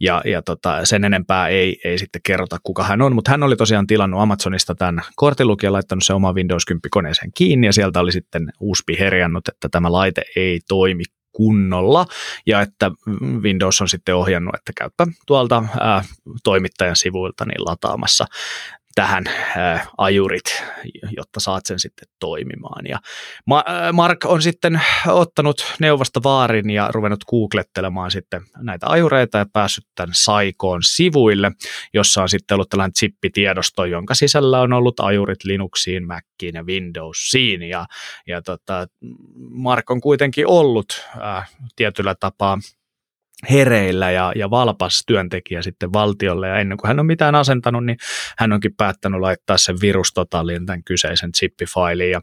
ja, ja tota, sen enempää ei, ei sitten kerrota, kuka hän on, mutta hän oli tosiaan tilannut Amazonista tämän kortilukijan, laittanut se oma Windows 10 koneeseen kiinni, ja sieltä oli sitten USB herjannut, että tämä laite ei toimi kunnolla, ja että Windows on sitten ohjannut, että käypä tuolta ää, toimittajan sivuilta niin lataamassa tähän ää, ajurit, jotta saat sen sitten toimimaan. Ja Ma- ää, Mark on sitten ottanut neuvosta vaarin ja ruvennut googlettelemaan sitten näitä ajureita ja päässyt tämän Saikoon sivuille, jossa on sitten ollut tällainen chippitiedosto, jonka sisällä on ollut ajurit Linuxiin, Maciin ja Windowsiin. Ja, ja tota, Mark on kuitenkin ollut ää, tietyllä tapaa hereillä ja, ja valpas työntekijä sitten valtiolle. Ja ennen kuin hän on mitään asentanut, niin hän onkin päättänyt laittaa sen virustotaalin tämän kyseisen zippifailiin ja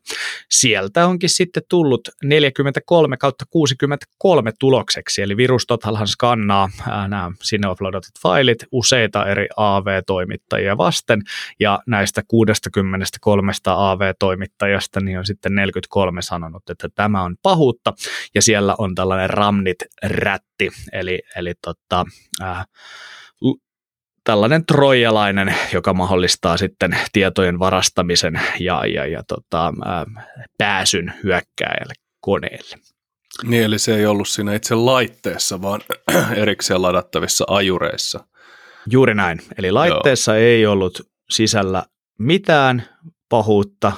sieltä onkin sitten tullut 43 kautta 63 tulokseksi, eli virustotalhan skannaa ää, nämä sinne uploadatut failit useita eri AV-toimittajia vasten. Ja näistä 63 AV-toimittajasta niin on sitten 43 sanonut, että tämä on pahuutta. Ja siellä on tällainen Ramnit-rätti, eli, eli tota, äh, tällainen trojalainen, joka mahdollistaa sitten tietojen varastamisen ja, ja, ja tota, äh, pääsyn hyökkääjälle koneelle. Niin, eli se ei ollut siinä itse laitteessa, vaan erikseen ladattavissa ajureissa. Juuri näin. Eli laitteessa Joo. ei ollut sisällä mitään pahuutta,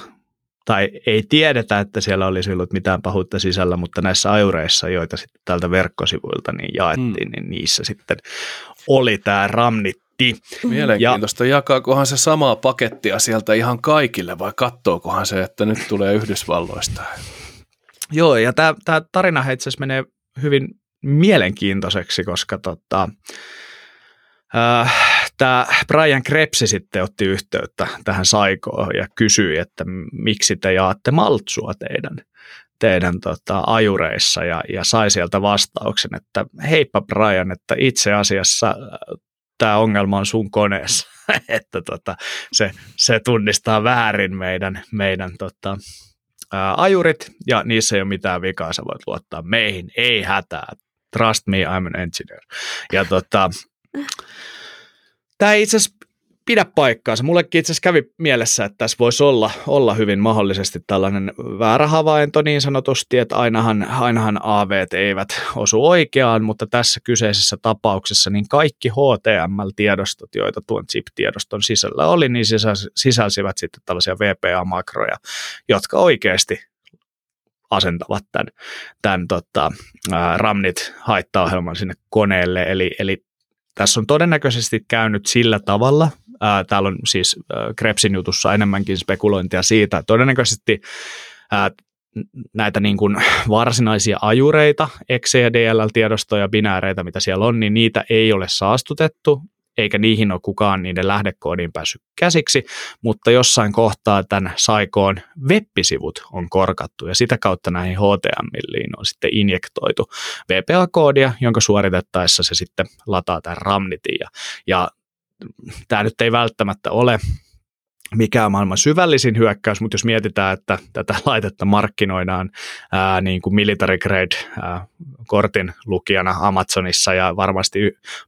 tai ei tiedetä, että siellä olisi ollut mitään pahuutta sisällä, mutta näissä ajureissa, joita sitten tältä verkkosivuilta niin jaettiin, mm. niin niissä sitten oli tämä ramnitti. Mielenkiintoista. Ja, Jakaakohan se samaa pakettia sieltä ihan kaikille vai kattookohan se, että nyt tulee Yhdysvalloista? Joo, ja tämä tarina itse asiassa menee hyvin mielenkiintoiseksi, koska tota, tämä Brian Krebsi sitten otti yhteyttä tähän Saikoon ja kysyi, että miksi te jaatte maltsua teidän, teidän tota, ajureissa ja, ja sai sieltä vastauksen, että heippa Brian, että itse asiassa äh, tämä ongelma on sun koneessa, että tota, se, se tunnistaa väärin meidän, meidän tota, ää, ajurit ja niissä ei ole mitään vikaa, sä voit luottaa meihin, ei hätää, trust me, I'm an engineer. Ja tota, Tämä itse asiassa pidä paikkaansa. Mullekin itse asiassa kävi mielessä, että tässä voisi olla, olla hyvin mahdollisesti tällainen väärä havainto niin sanotusti, että ainahan, ainahan AV eivät osu oikeaan, mutta tässä kyseisessä tapauksessa niin kaikki HTML-tiedostot, joita tuon chip-tiedoston sisällä oli, niin sisälsivät sitten tällaisia VPA-makroja, jotka oikeasti asentavat tämän, tämän tota, Ramnit haittaohjelman sinne koneelle, eli, eli tässä on todennäköisesti käynyt sillä tavalla, ää, täällä on siis ää, Krebsin jutussa enemmänkin spekulointia siitä, todennäköisesti ää, näitä niin kuin varsinaisia ajureita, exe- ja DLL-tiedostoja, binääreitä, mitä siellä on, niin niitä ei ole saastutettu, eikä niihin ole kukaan niiden lähdekoodiin päässyt käsiksi, mutta jossain kohtaa tämän Saikoon web-sivut on korkattu ja sitä kautta näihin HTMLiin on sitten injektoitu VPA-koodia, jonka suoritettaessa se sitten lataa tämän Ramnitin. Ja, ja tämä nyt ei välttämättä ole mikään maailman syvällisin hyökkäys, mutta jos mietitään, että tätä laitetta markkinoidaan ää, niin kuin military grade ää, kortin lukijana Amazonissa ja varmasti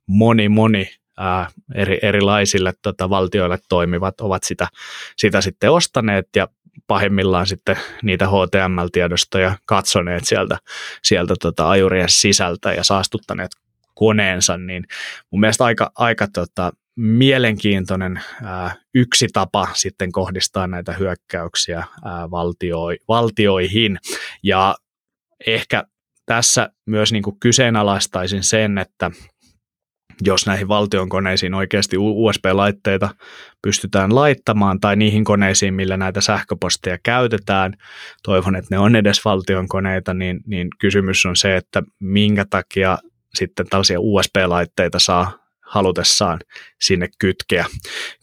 moni moni ää, eri, erilaisille tota, valtioille toimivat ovat sitä, sitä sitten ostaneet ja pahimmillaan sitten niitä HTML-tiedostoja katsoneet sieltä, sieltä tota, ajurien sisältä ja saastuttaneet koneensa, niin mun mielestä aika, aika tota, mielenkiintoinen ää, yksi tapa sitten kohdistaa näitä hyökkäyksiä ää, valtioi, valtioihin. Ja ehkä tässä myös niin kuin kyseenalaistaisin sen, että jos näihin valtion koneisiin oikeasti USB-laitteita pystytään laittamaan tai niihin koneisiin, millä näitä sähköposteja käytetään, toivon, että ne on edes valtion koneita, niin, niin kysymys on se, että minkä takia sitten tällaisia USB-laitteita saa halutessaan sinne kytkeä,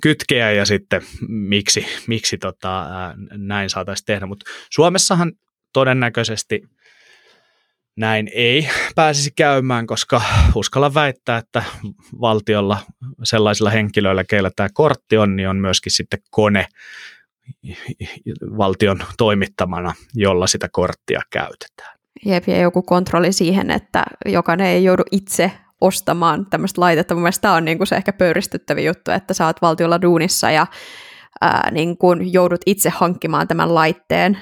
kytkeä ja sitten miksi, miksi tota, näin saataisiin tehdä. Mutta Suomessahan todennäköisesti näin ei pääsisi käymään, koska uskalla väittää, että valtiolla sellaisilla henkilöillä, keillä tämä kortti on, niin on myöskin sitten kone valtion toimittamana, jolla sitä korttia käytetään. Jep, ja joku kontrolli siihen, että jokainen ei joudu itse ostamaan tämmöistä laitetta. Mun mielestä tämä on niinku se ehkä pöyristyttävä juttu, että oot valtiolla duunissa ja ää, niin kun joudut itse hankkimaan tämän laitteen,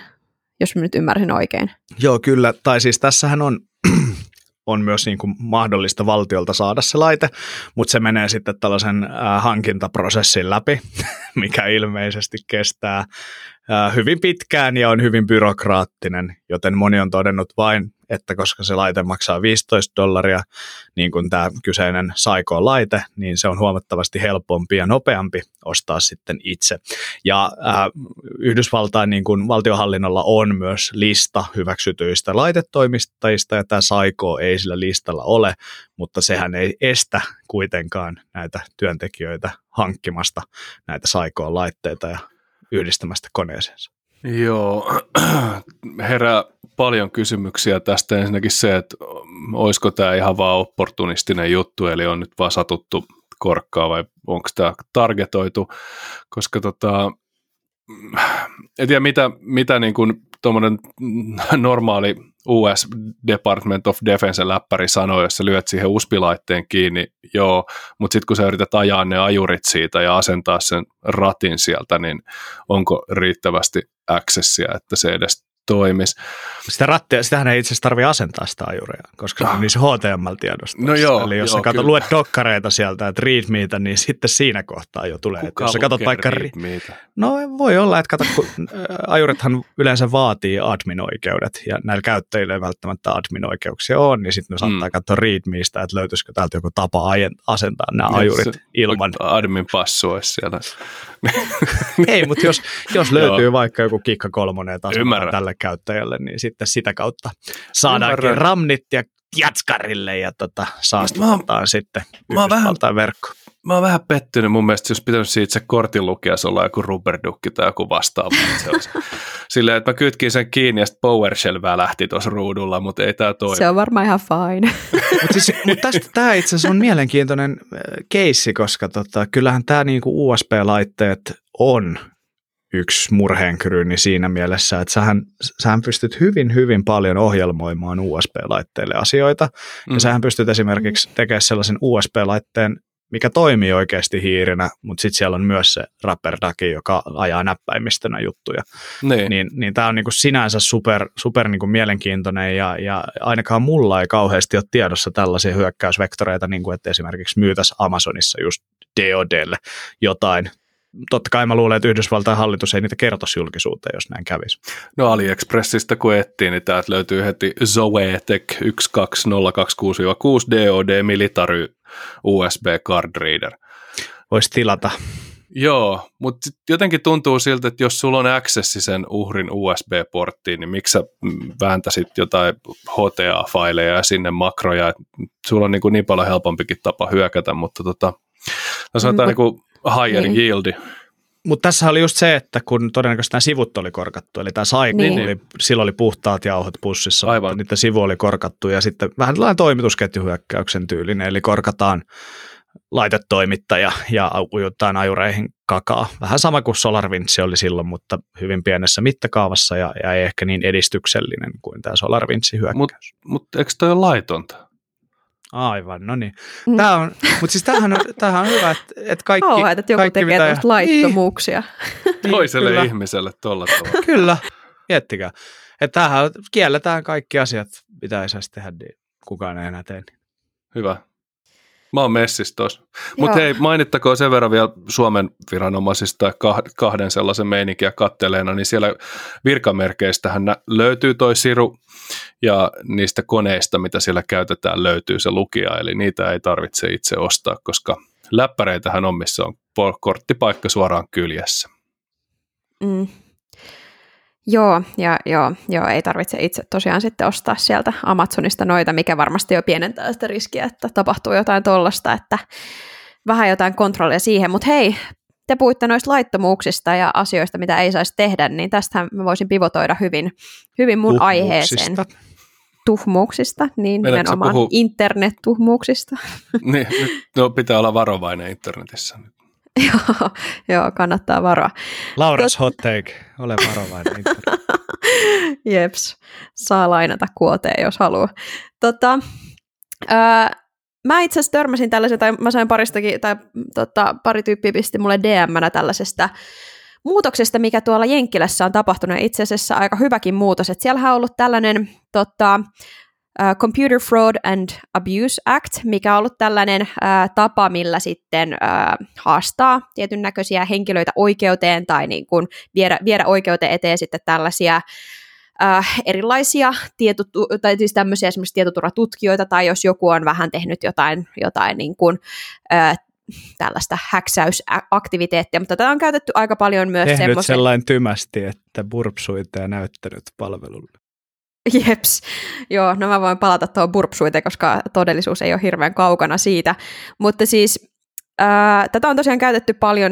jos mä nyt ymmärsin oikein. Joo, kyllä. Tai siis tässähän on, on myös niin kuin mahdollista valtiolta saada se laite, mutta se menee sitten tällaisen äh, hankintaprosessin läpi, mikä ilmeisesti kestää äh, hyvin pitkään ja on hyvin byrokraattinen, joten moni on todennut vain, että koska se laite maksaa 15 dollaria, niin kuin tämä kyseinen Saiko-laite, niin se on huomattavasti helpompi ja nopeampi ostaa sitten itse. Ja äh, Yhdysvaltain niin kuin valtiohallinnolla on myös lista hyväksytyistä laitetoimistajista, ja tämä Saiko ei sillä listalla ole, mutta sehän ei estä kuitenkaan näitä työntekijöitä hankkimasta näitä Saikoon laitteita ja yhdistämästä koneeseensa. Joo, herää paljon kysymyksiä tästä. Ensinnäkin se, että olisiko tämä ihan vaan opportunistinen juttu, eli on nyt vaan satuttu korkkaa vai onko tämä targetoitu, koska tota, en tiedä mitä, mitä niin kuin normaali US Department of Defense läppäri sanoo, jos sä lyöt siihen uspilaitteen kiinni, joo, mutta sitten kun sä yrität ajaa ne ajurit siitä ja asentaa sen ratin sieltä, niin onko riittävästi accessia, että se edes toimisi. Sitä rattia, sitähän ei itse asiassa tarvitse asentaa sitä ajuria, koska se on niissä HTML-tiedostoissa. No joo, Eli jos joo, sä katsot, luet dokkareita sieltä, että readmeitä, niin sitten siinä kohtaa jo tulee. että jos sä katsot vaikka, ri- Mitä? no voi olla, että kato, kun ä, ajurithan yleensä vaatii admin-oikeudet, ja näillä käyttäjillä ei välttämättä admin-oikeuksia ole, niin sitten ne saattaa Mm. katsoa readmeistä, että löytyisikö täältä joku tapa asentaa nämä Niin, ajurit se- ilman. Admin passu olisi siellä. Ei, mutta jos, jos löytyy vaikka joku kikka kolmonen Ymmärrän. tälle käyttäjälle, niin sitten sitä kautta saadaankin ramnit ja jatskarille ja tota, saastutetaan sitten mä oon vähän- verkko. Mä oon vähän pettynyt, mun mielestä jos pitänyt siitä se kortin lukea, olla joku rubberdukki tai joku vastaava. olisi. Silleen, että mä kytkin sen kiinni ja sitten PowerShell lähti tuossa ruudulla, mutta ei tää toimi. Se on varmaan ihan fine. Mutta siis, mut tästä tämä itse asiassa on mielenkiintoinen äh, keissi, koska tota, kyllähän tämä niinku USB-laitteet on yksi murheenkryyni siinä mielessä, että sähän, sähän pystyt hyvin, hyvin paljon ohjelmoimaan USB-laitteille asioita. Mm. Ja sähän pystyt esimerkiksi tekemään sellaisen USB-laitteen, mikä toimii oikeasti hiirinä, mutta sitten siellä on myös se rapperdaki, joka ajaa näppäimistönä juttuja. niin. Niin, niin tämä on niinku sinänsä super, super niinku mielenkiintoinen ja, ja ainakaan mulla ei kauheasti ole tiedossa tällaisia hyökkäysvektoreita, niin kuin että esimerkiksi myytäisiin Amazonissa just DODlle jotain. Totta kai mä luulen, että Yhdysvaltain hallitus ei niitä kertoisi julkisuuteen, jos näin kävisi. No AliExpressistä kun etsii, niin täältä löytyy heti Zoetek 120226-6 DOD Military USB Card Reader. Voisi tilata. Joo, mutta jotenkin tuntuu siltä, että jos sulla on accessi sen uhrin USB-porttiin, niin miksi sä mm, vääntäsit jotain HTA-faileja ja sinne makroja, että sulla on niin, kuin niin paljon helpompikin tapa hyökätä, mutta tota, no sanotaan Mut- niin kuin higher niin. yieldi. Mutta tässä oli just se, että kun todennäköisesti nämä sivut oli korkattu, eli tämä Saiko, Niin. oli, sillä oli puhtaat jauhot pussissa, Aivan. mutta niiden sivu oli korkattu ja sitten vähän tällainen toimitusketjuhyökkäyksen tyylinen, eli korkataan laitetoimittaja ja ujutaan ajureihin kakaa. Vähän sama kuin SolarWinds oli silloin, mutta hyvin pienessä mittakaavassa ja, ja ei ehkä niin edistyksellinen kuin tämä SolarWindsin hyökkäys. Mut- Mutta eikö toi ole laitonta? Aivan, no niin. Mm. Tämä on, mutta siis tämähän on, tämähän on hyvä, että, että kaikki... Kauheat, että joku kaikki, tekee mitä- tämmöistä laittomuuksia. Niin, Toiselle kyllä. ihmiselle tolla tavalla. Kyllä, miettikää. Että tämähän kielletään kaikki asiat, mitä ei saisi tehdä, niin kukaan ei enää tee. niin. Hyvä. Mä oon messissä tossa. Mutta hei, mainittakoon sen verran vielä Suomen viranomaisista kah- kahden sellaisen meininkiä katteleena, niin siellä virkamerkeistähän löytyy toi siru ja niistä koneista, mitä siellä käytetään, löytyy se lukija, eli niitä ei tarvitse itse ostaa, koska läppäreitähän on, missä on korttipaikka suoraan kyljessä. Mm. Joo, ja joo, joo, ei tarvitse itse tosiaan sitten ostaa sieltä Amazonista noita, mikä varmasti jo pienentää sitä riskiä, että tapahtuu jotain tollasta, että vähän jotain kontrollia siihen, mutta hei, te puhuitte noista laittomuuksista ja asioista, mitä ei saisi tehdä, niin tästähän mä voisin pivotoida hyvin, hyvin mun aiheeseen. Tuhmuuksista. Niin sä nimenomaan puhua- internet-tuhmuuksista. niin, nyt, no, pitää olla varovainen internetissä. joo, joo, kannattaa varoa. Lauras hot take, ole varovainen. Jeps, saa lainata kuoteen, jos haluaa. Tota, ää, mä itse asiassa törmäsin tällaisen, tai mä sain paristakin, tai tota, pari tyyppiä pisti mulle DM-nä tällaisesta muutoksesta, mikä tuolla Jenkkilässä on tapahtunut, ja itse asiassa aika hyväkin muutos, että siellähän on ollut tällainen tota, Computer Fraud and Abuse Act, mikä on ollut tällainen ää, tapa, millä sitten ää, haastaa tietyn näköisiä henkilöitä oikeuteen tai niin kuin viedä, viedä oikeuteen eteen sitten tällaisia äh, erilaisia tietotu- tai siis tämmöisiä esimerkiksi tietoturvatutkijoita, tai jos joku on vähän tehnyt jotain, jotain niin kuin, äh, tällaista häksäysaktiviteettia, mutta tätä on käytetty aika paljon myös Tehnyt semmoisen... sellainen tymästi, että burpsuita ja näyttänyt palvelulle. Jeps, joo, no mä voin palata tuohon burpsuiteen, koska todellisuus ei ole hirveän kaukana siitä, mutta siis tätä on tosiaan käytetty paljon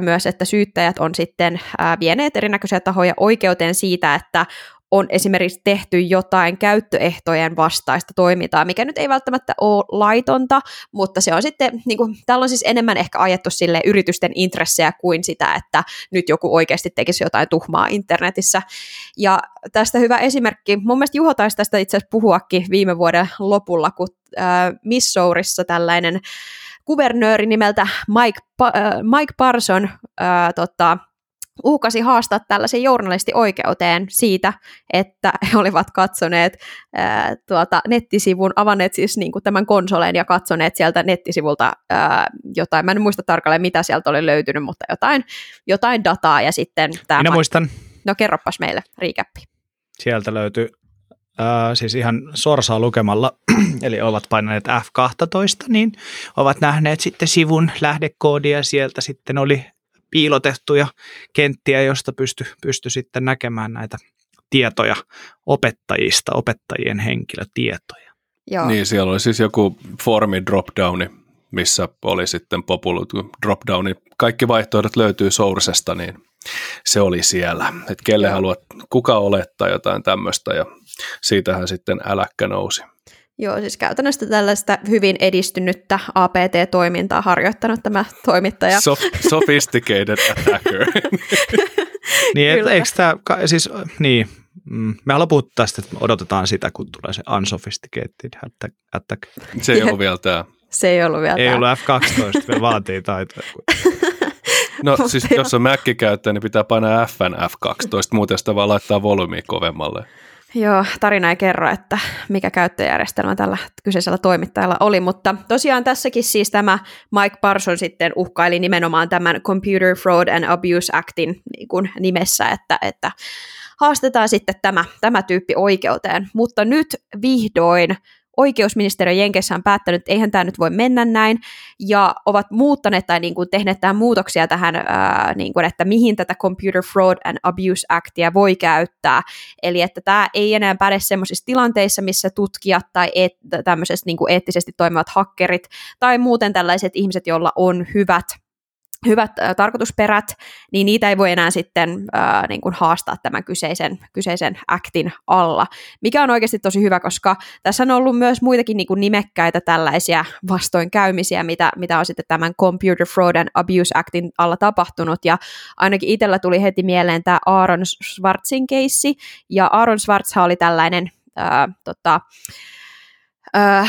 myös, että syyttäjät on sitten vieneet erinäköisiä tahoja oikeuteen siitä, että on esimerkiksi tehty jotain käyttöehtojen vastaista toimintaa, mikä nyt ei välttämättä ole laitonta, mutta se on sitten, niin kuin, täällä on siis enemmän ehkä ajettu sille yritysten intressejä kuin sitä, että nyt joku oikeasti tekisi jotain tuhmaa internetissä. Ja tästä hyvä esimerkki, mun mielestä Juho taisi tästä itse asiassa puhuakin viime vuoden lopulla, kun äh, Missourissa tällainen kuvernööri nimeltä Mike, pa- äh, Mike Parson äh, tota, uhkasi haastaa tällaisen journalistioikeuteen siitä, että he olivat katsoneet ää, tuota, nettisivun, avanneet siis niin kuin tämän konsoleen ja katsoneet sieltä nettisivulta ää, jotain, mä en muista tarkalleen mitä sieltä oli löytynyt, mutta jotain, jotain dataa ja sitten tämä... Minä muistan. No kerropas meille, riikäppi. Sieltä löytyi äh, siis ihan sorsaa lukemalla, eli ovat painaneet F12, niin ovat nähneet sitten sivun lähdekoodia, sieltä sitten oli piilotettuja kenttiä, josta pysty, pysty sitten näkemään näitä tietoja opettajista, opettajien henkilötietoja. Joo. Niin, siellä oli siis joku formi dropdowni, missä oli sitten populu dropdowni. Kaikki vaihtoehdot löytyy Sourcesta, niin se oli siellä. Että kelle haluat, kuka olettaa jotain tämmöistä ja siitähän sitten äläkkä nousi. Joo, siis käytännössä tällaista hyvin edistynyttä APT-toimintaa harjoittanut tämä toimittaja. So- sophisticated attacker. Niin, et, eikö tämä, siis, niin, mm, me haluamme puhua tästä, että odotetaan sitä, kun tulee se unsophisticated attack. attack. Se ei ollut vielä tämä. Se ei ollut vielä Ei tämä. ollut F12, vielä vaatii taitoja. No siis jos on Mac käyttäjä, niin pitää painaa Fn F12, muuten sitä vaan laittaa volyymia kovemmalle. Joo, tarina ei kerro, että mikä käyttöjärjestelmä tällä kyseisellä toimittajalla oli, mutta tosiaan tässäkin siis tämä Mike Parson sitten uhkaili nimenomaan tämän Computer Fraud and Abuse Actin niin kuin nimessä, että, että haastetaan sitten tämä, tämä tyyppi oikeuteen, mutta nyt vihdoin oikeusministeriö Jenkeissä on päättänyt, että eihän tämä nyt voi mennä näin, ja ovat muuttaneet tai niin kuin tehneet tähän muutoksia tähän, ää, niin kuin, että mihin tätä Computer Fraud and Abuse Actia voi käyttää, Eli että tämä ei enää päde sellaisissa tilanteissa, missä tutkijat tai et, tämmöiset niin kuin eettisesti toimivat hakkerit tai muuten tällaiset ihmiset, joilla on hyvät hyvät äh, tarkoitusperät, niin niitä ei voi enää sitten äh, niin kuin haastaa tämän kyseisen, kyseisen actin alla, mikä on oikeasti tosi hyvä, koska tässä on ollut myös muitakin niin kuin nimekkäitä tällaisia vastoinkäymisiä, mitä, mitä on sitten tämän Computer Fraud and Abuse Actin alla tapahtunut, ja ainakin itsellä tuli heti mieleen tämä Aaron Schwarzin keissi, ja Aaron Schwarz oli tällainen ää, tota, ää,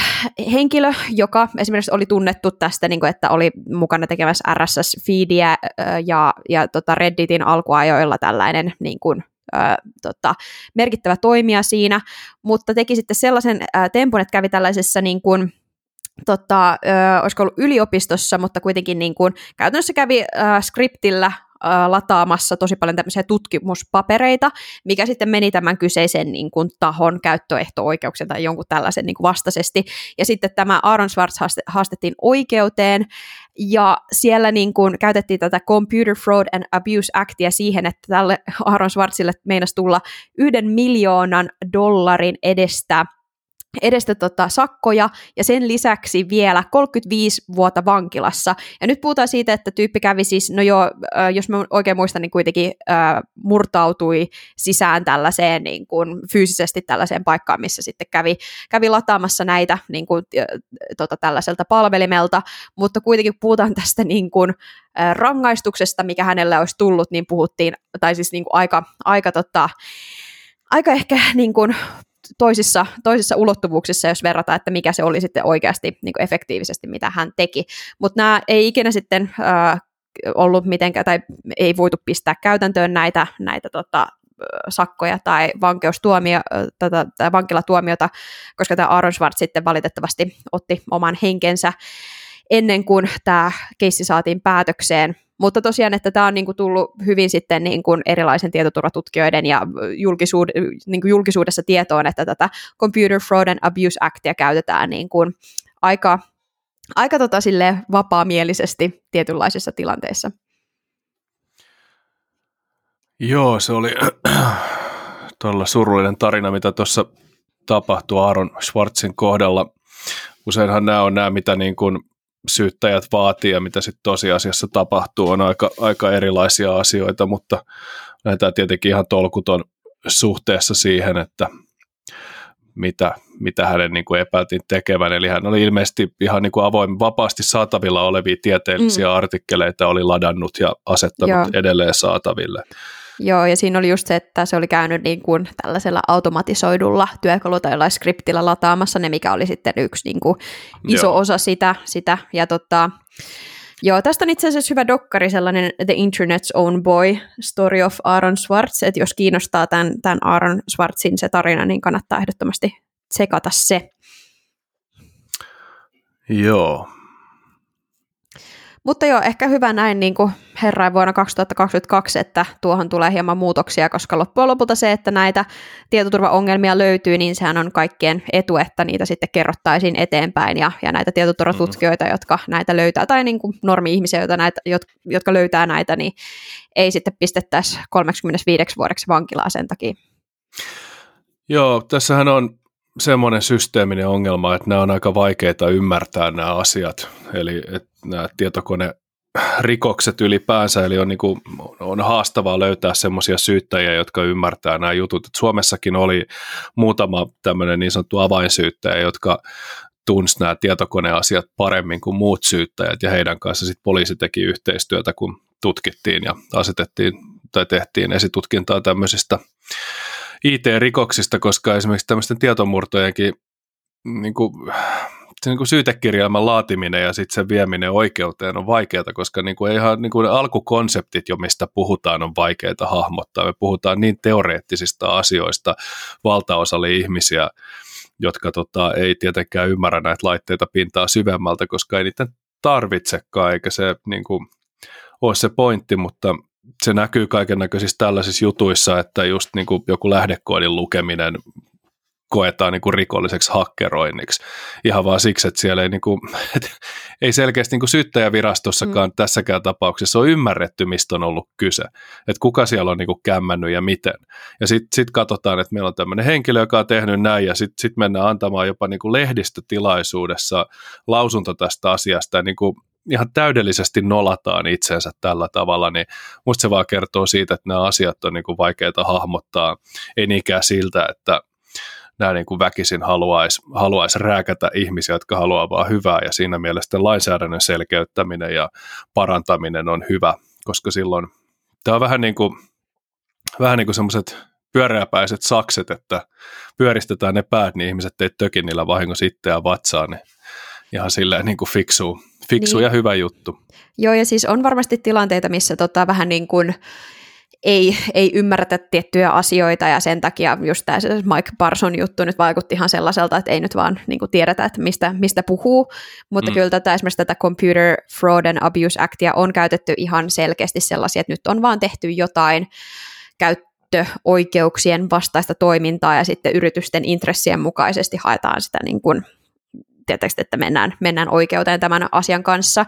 henkilö, joka esimerkiksi oli tunnettu tästä, niin kuin, että oli mukana tekemässä RSS-feediä ää, ja, ja tota Redditin alkuajoilla tällainen niin kuin, ää, tota, merkittävä toimija siinä, mutta teki sitten sellaisen ää, tempun, että kävi tällaisessa niin kuin, tota, ö, olisiko ollut yliopistossa, mutta kuitenkin niin kuin, käytännössä kävi ö, skriptillä ö, lataamassa tosi paljon tämmöisiä tutkimuspapereita, mikä sitten meni tämän kyseisen niin kuin, tahon käyttöehto-oikeuksen tai jonkun tällaisen niin kuin vastaisesti. Ja sitten tämä Aaron Schwartz haaste, haastettiin oikeuteen, ja siellä niin kuin, käytettiin tätä Computer Fraud and Abuse Actia siihen, että tälle Aaron Schwartzille meinasi tulla yhden miljoonan dollarin edestä edestä tota sakkoja ja sen lisäksi vielä 35 vuotta vankilassa. Ja nyt puhutaan siitä, että tyyppi kävi siis, no joo, äh, jos mä oikein muistan, niin kuitenkin äh, murtautui sisään tällaiseen niin kuin fyysisesti tällaiseen paikkaan, missä sitten kävi, kävi lataamassa näitä niin kuin, äh, tota, tällaiselta palvelimelta, mutta kuitenkin puhutaan tästä niin kuin, äh, rangaistuksesta, mikä hänelle olisi tullut, niin puhuttiin, tai siis niin kuin aika, aika, tota, aika ehkä niin kuin, toisissa, toisissa ulottuvuuksissa, jos verrataan, että mikä se oli sitten oikeasti niin kuin efektiivisesti, mitä hän teki. Mutta nämä ei ikinä sitten äh, ollut mitenkään, tai ei voitu pistää käytäntöön näitä, näitä tota, sakkoja tai vankeustuomio, tätä, tai vankilatuomiota, koska tämä Aaron Schwartz sitten valitettavasti otti oman henkensä. ennen kuin tämä keissi saatiin päätökseen. Mutta tosiaan, että tämä on niin kuin tullut hyvin sitten niin kuin erilaisen tietoturvatutkijoiden ja julkisuud- niin kuin julkisuudessa tietoon, että tätä Computer Fraud and Abuse Actia käytetään niin kuin aika, aika tota vapaamielisesti tietynlaisissa tilanteissa. Joo, se oli todella surullinen tarina, mitä tuossa tapahtui Aaron Schwarzin kohdalla. Useinhan nämä on nämä, mitä niin kuin syyttäjät vaatii ja mitä sitten tosiasiassa tapahtuu, on aika, aika erilaisia asioita, mutta näitä tietenkin ihan tolkuton suhteessa siihen, että mitä, mitä hänen niin kuin epäiltiin tekevän. Eli hän oli ilmeisesti ihan niin kuin avoin, vapaasti saatavilla olevia tieteellisiä mm. artikkeleita oli ladannut ja asettanut Joo. edelleen saataville. Joo, ja siinä oli just se, että se oli käynyt niin kuin tällaisella automatisoidulla työkalu- tai skriptillä lataamassa ne, mikä oli sitten yksi niin kuin iso Joo. osa sitä. sitä. Ja tota, Joo, tästä on itse asiassa hyvä dokkari, sellainen The Internet's Own Boy, Story of Aaron Swartz, että jos kiinnostaa tämän, tämän Aaron Swartzin se tarina, niin kannattaa ehdottomasti tsekata se. Joo, mutta joo, ehkä hyvä näin niin kuin herrain vuonna 2022, että tuohon tulee hieman muutoksia, koska loppujen lopulta se, että näitä tietoturvaongelmia löytyy, niin sehän on kaikkien etu, että niitä sitten kerrottaisiin eteenpäin ja, ja näitä tietoturvatutkijoita, mm-hmm. jotka näitä löytää, tai niin kuin normi-ihmisiä, joita näitä, jotka löytää näitä, niin ei sitten pistettäisi 35 vuodeksi vankilaa sen takia. Joo, tässähän on semmoinen systeeminen ongelma, että nämä on aika vaikeita ymmärtää nämä asiat. Eli että nämä tietokone rikokset ylipäänsä, eli on, niin kuin, on haastavaa löytää semmoisia syyttäjiä, jotka ymmärtää nämä jutut. Et Suomessakin oli muutama tämmöinen niin sanottu avainsyyttäjä, jotka tunsi nämä tietokoneasiat paremmin kuin muut syyttäjät, ja heidän kanssa sitten poliisi teki yhteistyötä, kun tutkittiin ja asetettiin tai tehtiin esitutkintaa tämmöisistä IT-rikoksista, koska esimerkiksi tämmöisten tietomurtojenkin niin kuin, se niin kuin syytekirjelmän laatiminen ja sitten sen vieminen oikeuteen on vaikeaa, koska niin kuin ihan niin kuin alkukonseptit jo, mistä puhutaan, on vaikeita hahmottaa. Me puhutaan niin teoreettisista asioista valtaosalle ihmisiä, jotka tota, ei tietenkään ymmärrä näitä laitteita pintaa syvemmältä, koska ei niitä tarvitsekaan, eikä se niin kuin, ole se pointti, mutta se näkyy kaiken näköisissä tällaisissa jutuissa, että just niin kuin joku lähdekoodin lukeminen koetaan niin kuin rikolliseksi hakkeroinniksi. Ihan vaan siksi, että siellä ei, niin kuin, et, ei selkeästi niin kuin syyttäjävirastossakaan mm. tässäkään tapauksessa ole ymmärretty, mistä on ollut kyse. Että kuka siellä on niin kuin kämmännyt ja miten. Ja sitten sit katsotaan, että meillä on tämmöinen henkilö, joka on tehnyt näin, ja sitten sit mennään antamaan jopa niin kuin lehdistötilaisuudessa lausunto tästä asiasta, ja niin kuin ihan täydellisesti nolataan itsensä tällä tavalla, niin musta se vaan kertoo siitä, että nämä asiat on niin kuin vaikeita hahmottaa, ei niinkään siltä, että nämä niin kuin väkisin haluaisi haluais rääkätä ihmisiä, jotka haluaa vaan hyvää, ja siinä mielessä lainsäädännön selkeyttäminen ja parantaminen on hyvä, koska silloin tämä on vähän niin kuin, vähän niin kuin semmoiset pyöreäpäiset sakset, että pyöristetään ne päät, niin ihmiset ei tökin niillä vahingossa itseään vatsaan, niin ihan silleen niin kuin fiksu, fiksu niin. ja hyvä juttu. Joo, ja siis on varmasti tilanteita, missä tota, vähän niin kuin ei, ei ymmärretä tiettyjä asioita ja sen takia just tämä Mike Parson juttu nyt vaikutti ihan sellaiselta, että ei nyt vaan niin kuin tiedetä, että mistä, mistä puhuu, mutta mm. kyllä tätä, esimerkiksi tätä Computer Fraud and Abuse Actia on käytetty ihan selkeästi sellaisia, että nyt on vaan tehty jotain käyttöoikeuksien vastaista toimintaa ja sitten yritysten intressien mukaisesti haetaan sitä niin kuin tietysti, että mennään, mennään oikeuteen tämän asian kanssa.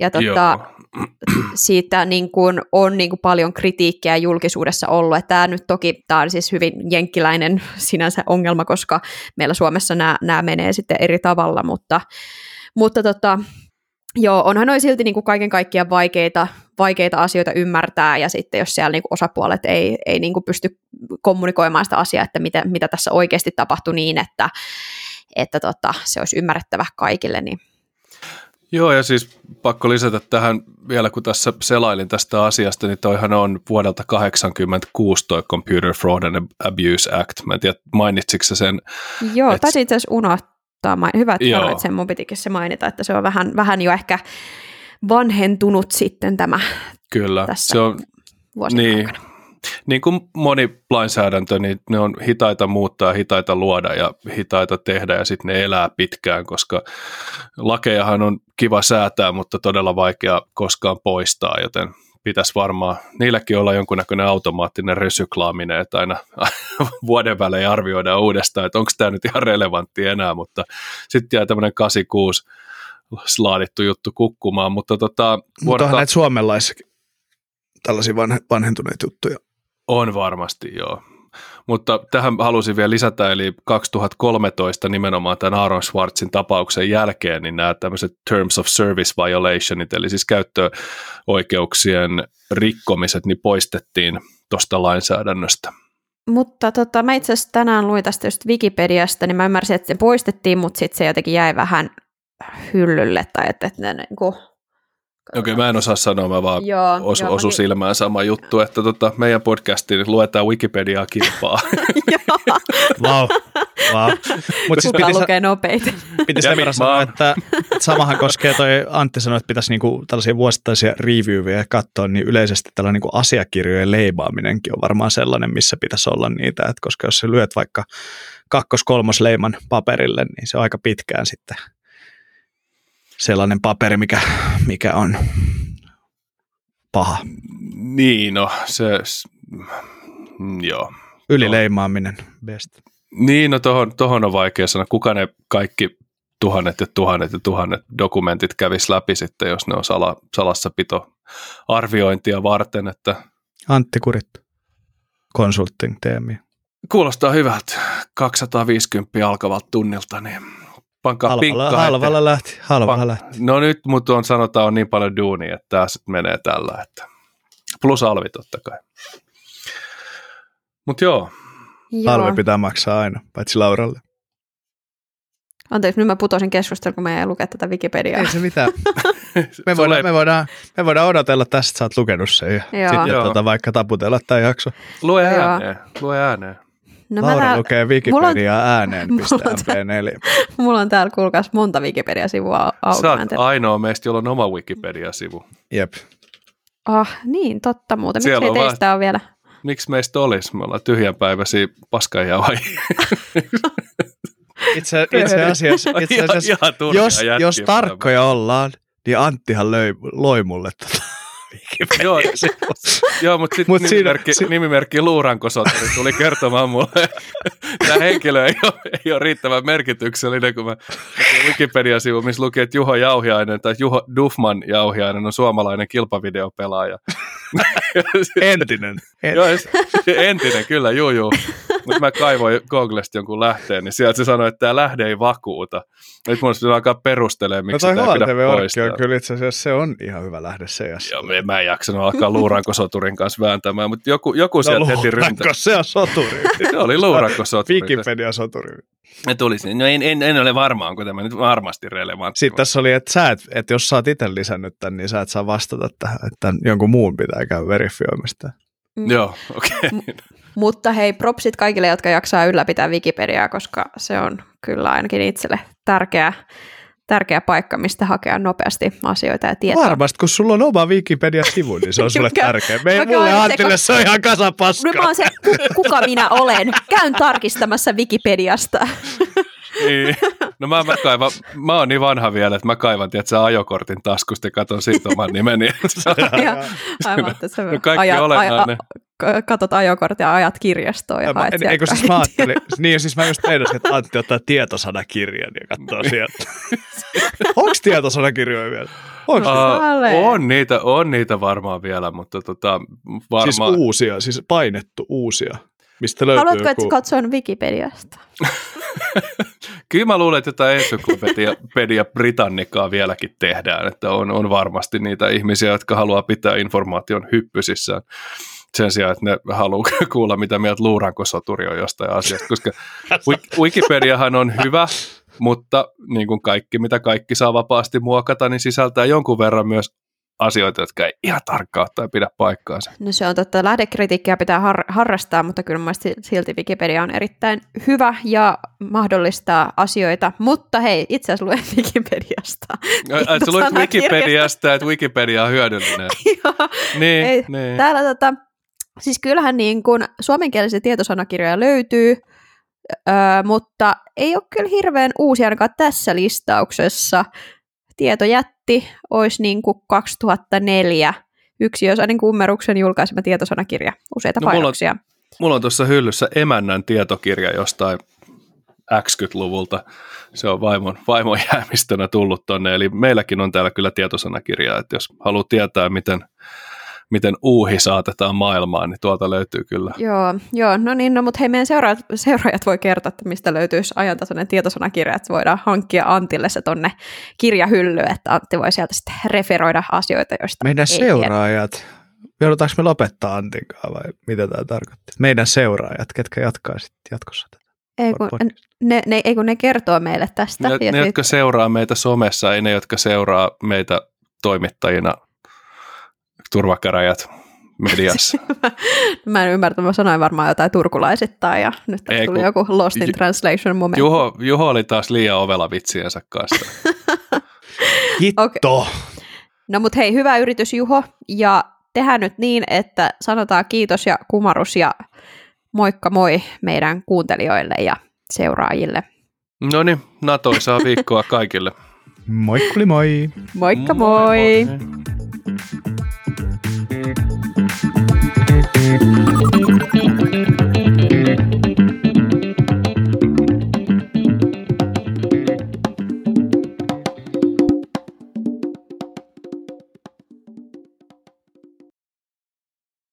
Ja tota, siitä niin kuin on niin kuin paljon kritiikkiä julkisuudessa ollut, että tämä nyt toki, tämä on siis hyvin jenkkiläinen sinänsä ongelma, koska meillä Suomessa nämä, nämä menee sitten eri tavalla, mutta, mutta tota, Joo, onhan noin silti niin kuin kaiken kaikkiaan vaikeita, vaikeita asioita ymmärtää, ja sitten jos siellä niin kuin osapuolet ei, ei niin kuin pysty kommunikoimaan sitä asiaa, että mitä, mitä tässä oikeasti tapahtui niin, että, että tota, se olisi ymmärrettävä kaikille. Niin. Joo, ja siis pakko lisätä tähän vielä, kun tässä selailin tästä asiasta, niin toihan on vuodelta 1986 toi Computer Fraud and Abuse Act. Mä en tiedä, mainitsitko sen? Joo, et... taisi itse asiassa unohtaa. Hyvä, että sanoit sen, mun pitikin se mainita, että se on vähän, vähän jo ehkä vanhentunut sitten tämä Kyllä, tässä se on, niin, aikana niin kuin moni lainsäädäntö, niin ne on hitaita muuttaa, hitaita luoda ja hitaita tehdä ja sitten ne elää pitkään, koska lakejahan on kiva säätää, mutta todella vaikea koskaan poistaa, joten pitäisi varmaan niilläkin olla jonkunnäköinen automaattinen resyklaaminen, että aina vuoden välein arvioidaan uudestaan, että onko tämä nyt ihan relevantti enää, mutta sitten jää tämmöinen 86 laadittu juttu kukkumaan, mutta tota, Mutta onhan näitä suomalaisia tällaisia vanhe, vanhentuneita juttuja. On varmasti, joo. Mutta tähän halusin vielä lisätä, eli 2013 nimenomaan tämän Aaron Schwartzin tapauksen jälkeen, niin nämä tämmöiset Terms of Service Violationit, eli siis käyttöoikeuksien rikkomiset, niin poistettiin tuosta lainsäädännöstä. Mutta tota, mä itse asiassa tänään luin tästä just Wikipediasta, niin mä ymmärsin, että se poistettiin, mutta sitten se jotenkin jäi vähän hyllylle, tai että, että ne niin kuin, Okei, okay, mä en osaa sanoa, mä vaan Joo, osu, joo, osu mäkin- silmään sama juttu, että tota, meidän podcastiin luetaan Wikipediaa kilpaa. Vau, vau. Mutta siis kuka piti, lukee nopeiten. piti sen verran sanoa, että samahan koskee toi Antti sanoi, että pitäisi niinku tällaisia vuosittaisia reviewia katsoa, niin yleisesti tällainen niinku asiakirjojen leimaaminenkin on varmaan sellainen, missä pitäisi olla niitä, että koska jos sä lyöt vaikka kakkos-kolmos leiman paperille, niin se on aika pitkään sitten sellainen paperi, mikä, mikä on paha. niin, no se, mm, joo. Ylileimaaminen, best. Niin, no tohon, tohon on vaikea sanoa, kuka ne kaikki tuhannet ja tuhannet ja tuhannet dokumentit kävisi läpi sitten, jos ne on sala, salassapito arviointia varten, että Antti Kurittu, consulting teemi. kuulostaa hyvältä 250 alkavalta tunnilta, niin pankaa Halvalla, pinkkaa halvalla lähti, halvalla Pan- lähti. No nyt, mutta on sanotaan on niin paljon duunia, että tämä sitten menee tällä, että plus alvi totta kai. Mutta joo, Joo. Halve pitää maksaa aina, paitsi Lauralle. Anteeksi, nyt mä putosin keskustelua, kun mä jäin lukea tätä Wikipediaa. Ei se mitään. Me voidaan, me, voidaan, me voidaan odotella tästä, että sä oot lukenut sen ja Joo. sitten Joo. tota, vaikka taputella tämä jakso. lue ääneen, lue ääneen. No mä Laura täällä, lukee Wikipediaa ääneen, pistä MP4. mulla on täällä kuulkaas monta Wikipedia-sivua auki. Sä oot ainoa meistä, jolla on oma Wikipedia-sivu. Jep. Ah, niin, totta muuten. Siellä Miksi on teistä on vielä? Miksi meistä olisi? Me ollaan tyhjänpäiväisiä paskajauhajia. Itse, itse asiassa, itse Ihan- asiassa ihan turhia jos, jos tarkkoja ollaan, niin Anttihan löi, loi mulle tota Joo, Joo, mutta sitten Mut siinä- nimimerkki, si- nimimerkki Luurankosotari tuli kertomaan mulle, tämä henkilö ei ole, ei ole riittävän merkityksellinen, kun mä Wikipedia-sivu, missä luki, että Juho Jauhiainen tai Juho Duffman Jauhiainen on suomalainen kilpavideopelaaja. Entinen. En, Joo, entinen, kyllä, juu, juu. Mutta mä kaivoin Googlesta jonkun lähteen, niin sieltä se sanoi, että tämä lähde ei vakuuta. Nyt mun pitää alkaa perustelemaan, no miksi sitä ei pidä poistaa. on kyllä itse asiassa, se on ihan hyvä lähde se. Jos... Joo, mä- mä en jaksanut alkaa luurankosoturin kanssa vääntämään, mutta joku, joku sieltä heti ryntä. luuranko, se on soturi. Se oli luurankosoturi. Wikipedia-soturi. Ja tuli sinne. No en, en, en ole varma, onko tämä nyt varmasti relevantti. Sitten tässä oli, että sä et, että jos sä oot itse lisännyt tämän, niin sä et saa vastata tähän, että jonkun muun pitää käydä verifioimista. Joo, okei. Okay. Mutta hei, propsit kaikille, jotka jaksaa ylläpitää Wikipediaa, koska se on kyllä ainakin itselle tärkeä, tärkeä paikka, mistä hakea nopeasti asioita ja tietoa. Varmasti, kun sulla on oma Wikipedia-sivu, niin se on sulle tärkeä. Me, mä mulle Antille kun- se on ihan paskaa. mä oon se, ku, kuka minä olen. Käyn tarkistamassa Wikipediasta. Niin. No mä, mä, kaivan, mä oon niin vanha vielä, että mä kaivan tiedätkö, ajokortin taskusta ja katon siitä oman nimeni. ja, aivan, että sä No kaikki olennainen. a, katot ajokortin ja ajat kirjastoon ja mä, haet en, eikö siis mä ajattelin, niin siis mä just meinasin, että Antti ottaa tietosanakirjan ja katsoo sieltä. Onko tietosanakirjoja vielä? Onko Uh, on, niitä, on niitä varmaan vielä, mutta tota, varmaan... siis uusia, siis painettu uusia, mistä löytyy Haluatko, että joku... katson Wikipediasta? Kyllä mä luulen, että jotain ensyklopedia Britannikaa vieläkin tehdään, että on, on varmasti niitä ihmisiä, jotka haluaa pitää informaation hyppysissään sen sijaan, että ne haluaa kuulla, mitä mieltä luurankosoturi on jostain asiasta, koska Wik- Wikipediahan on hyvä, mutta niin kuin kaikki, mitä kaikki saa vapaasti muokata, niin sisältää jonkun verran myös asioita, jotka ei ihan tarkkaan ottaen pidä paikkaansa. No se on totta, lähdekritiikkiä pitää har- harrastaa, mutta kyllä mielestäni silti Wikipedia on erittäin hyvä ja mahdollistaa asioita. Mutta hei, itse asiassa luen Wikipediasta. Ai, Sä Sanakirjasta. Wikipediasta, että Wikipedia on hyödyllinen. Joo. Niin, Ei, niin. Täällä tota, Siis kyllähän niin kuin suomenkielisiä tietosanakirjoja löytyy, öö, mutta ei ole kyllä hirveän uusia ainakaan tässä listauksessa. Tietojätti olisi niin kuin 2004 yksi jos niin kummeruksen julkaisema tietosanakirja, useita no, painoksia. Mulla on, mulla on tuossa hyllyssä emännän tietokirja jostain X-luvulta. Se on vaimon, vaimon jäämistönä tullut tonne, eli meilläkin on täällä kyllä tietosanakirja, että jos haluaa tietää, miten miten uuhi saatetaan maailmaan, niin tuolta löytyy kyllä. Joo, joo no niin, no, mutta hei, meidän seuraajat, seuraajat voi kertoa, että mistä löytyisi ajantasainen tietosanakirja, että voidaan hankkia Antille se tonne kirjahyllyyn, että Antti voi sieltä sitten referoida asioita, joista Meidän ei seuraajat, tiedä. joudutaanko me lopettaa Antinkaan vai mitä tämä tarkoittaa? Meidän seuraajat, ketkä jatkaa sitten jatkossa tätä. Ei kun, ne, ne, ei kun ne kertoo meille tästä. Ne, ja ne sit... jotka seuraa meitä somessa, ei ne, jotka seuraa meitä toimittajina turvakäräjät mediassa. mä en ymmärtänyt, mä sanoin varmaan jotain turkulaisittain ja nyt Ei, tuli joku Lost in Translation moment. Juho, Juho oli taas liian ovela vitsiensä kanssa. Hitto! Okay. No mut hei, hyvä yritys Juho ja tehdään nyt niin, että sanotaan kiitos ja kumarus ja moikka moi meidän kuuntelijoille ja seuraajille. No niin, Natoisaa viikkoa kaikille. Moikkuli moi! Moikka moi! moi. moi. Mm-hmm.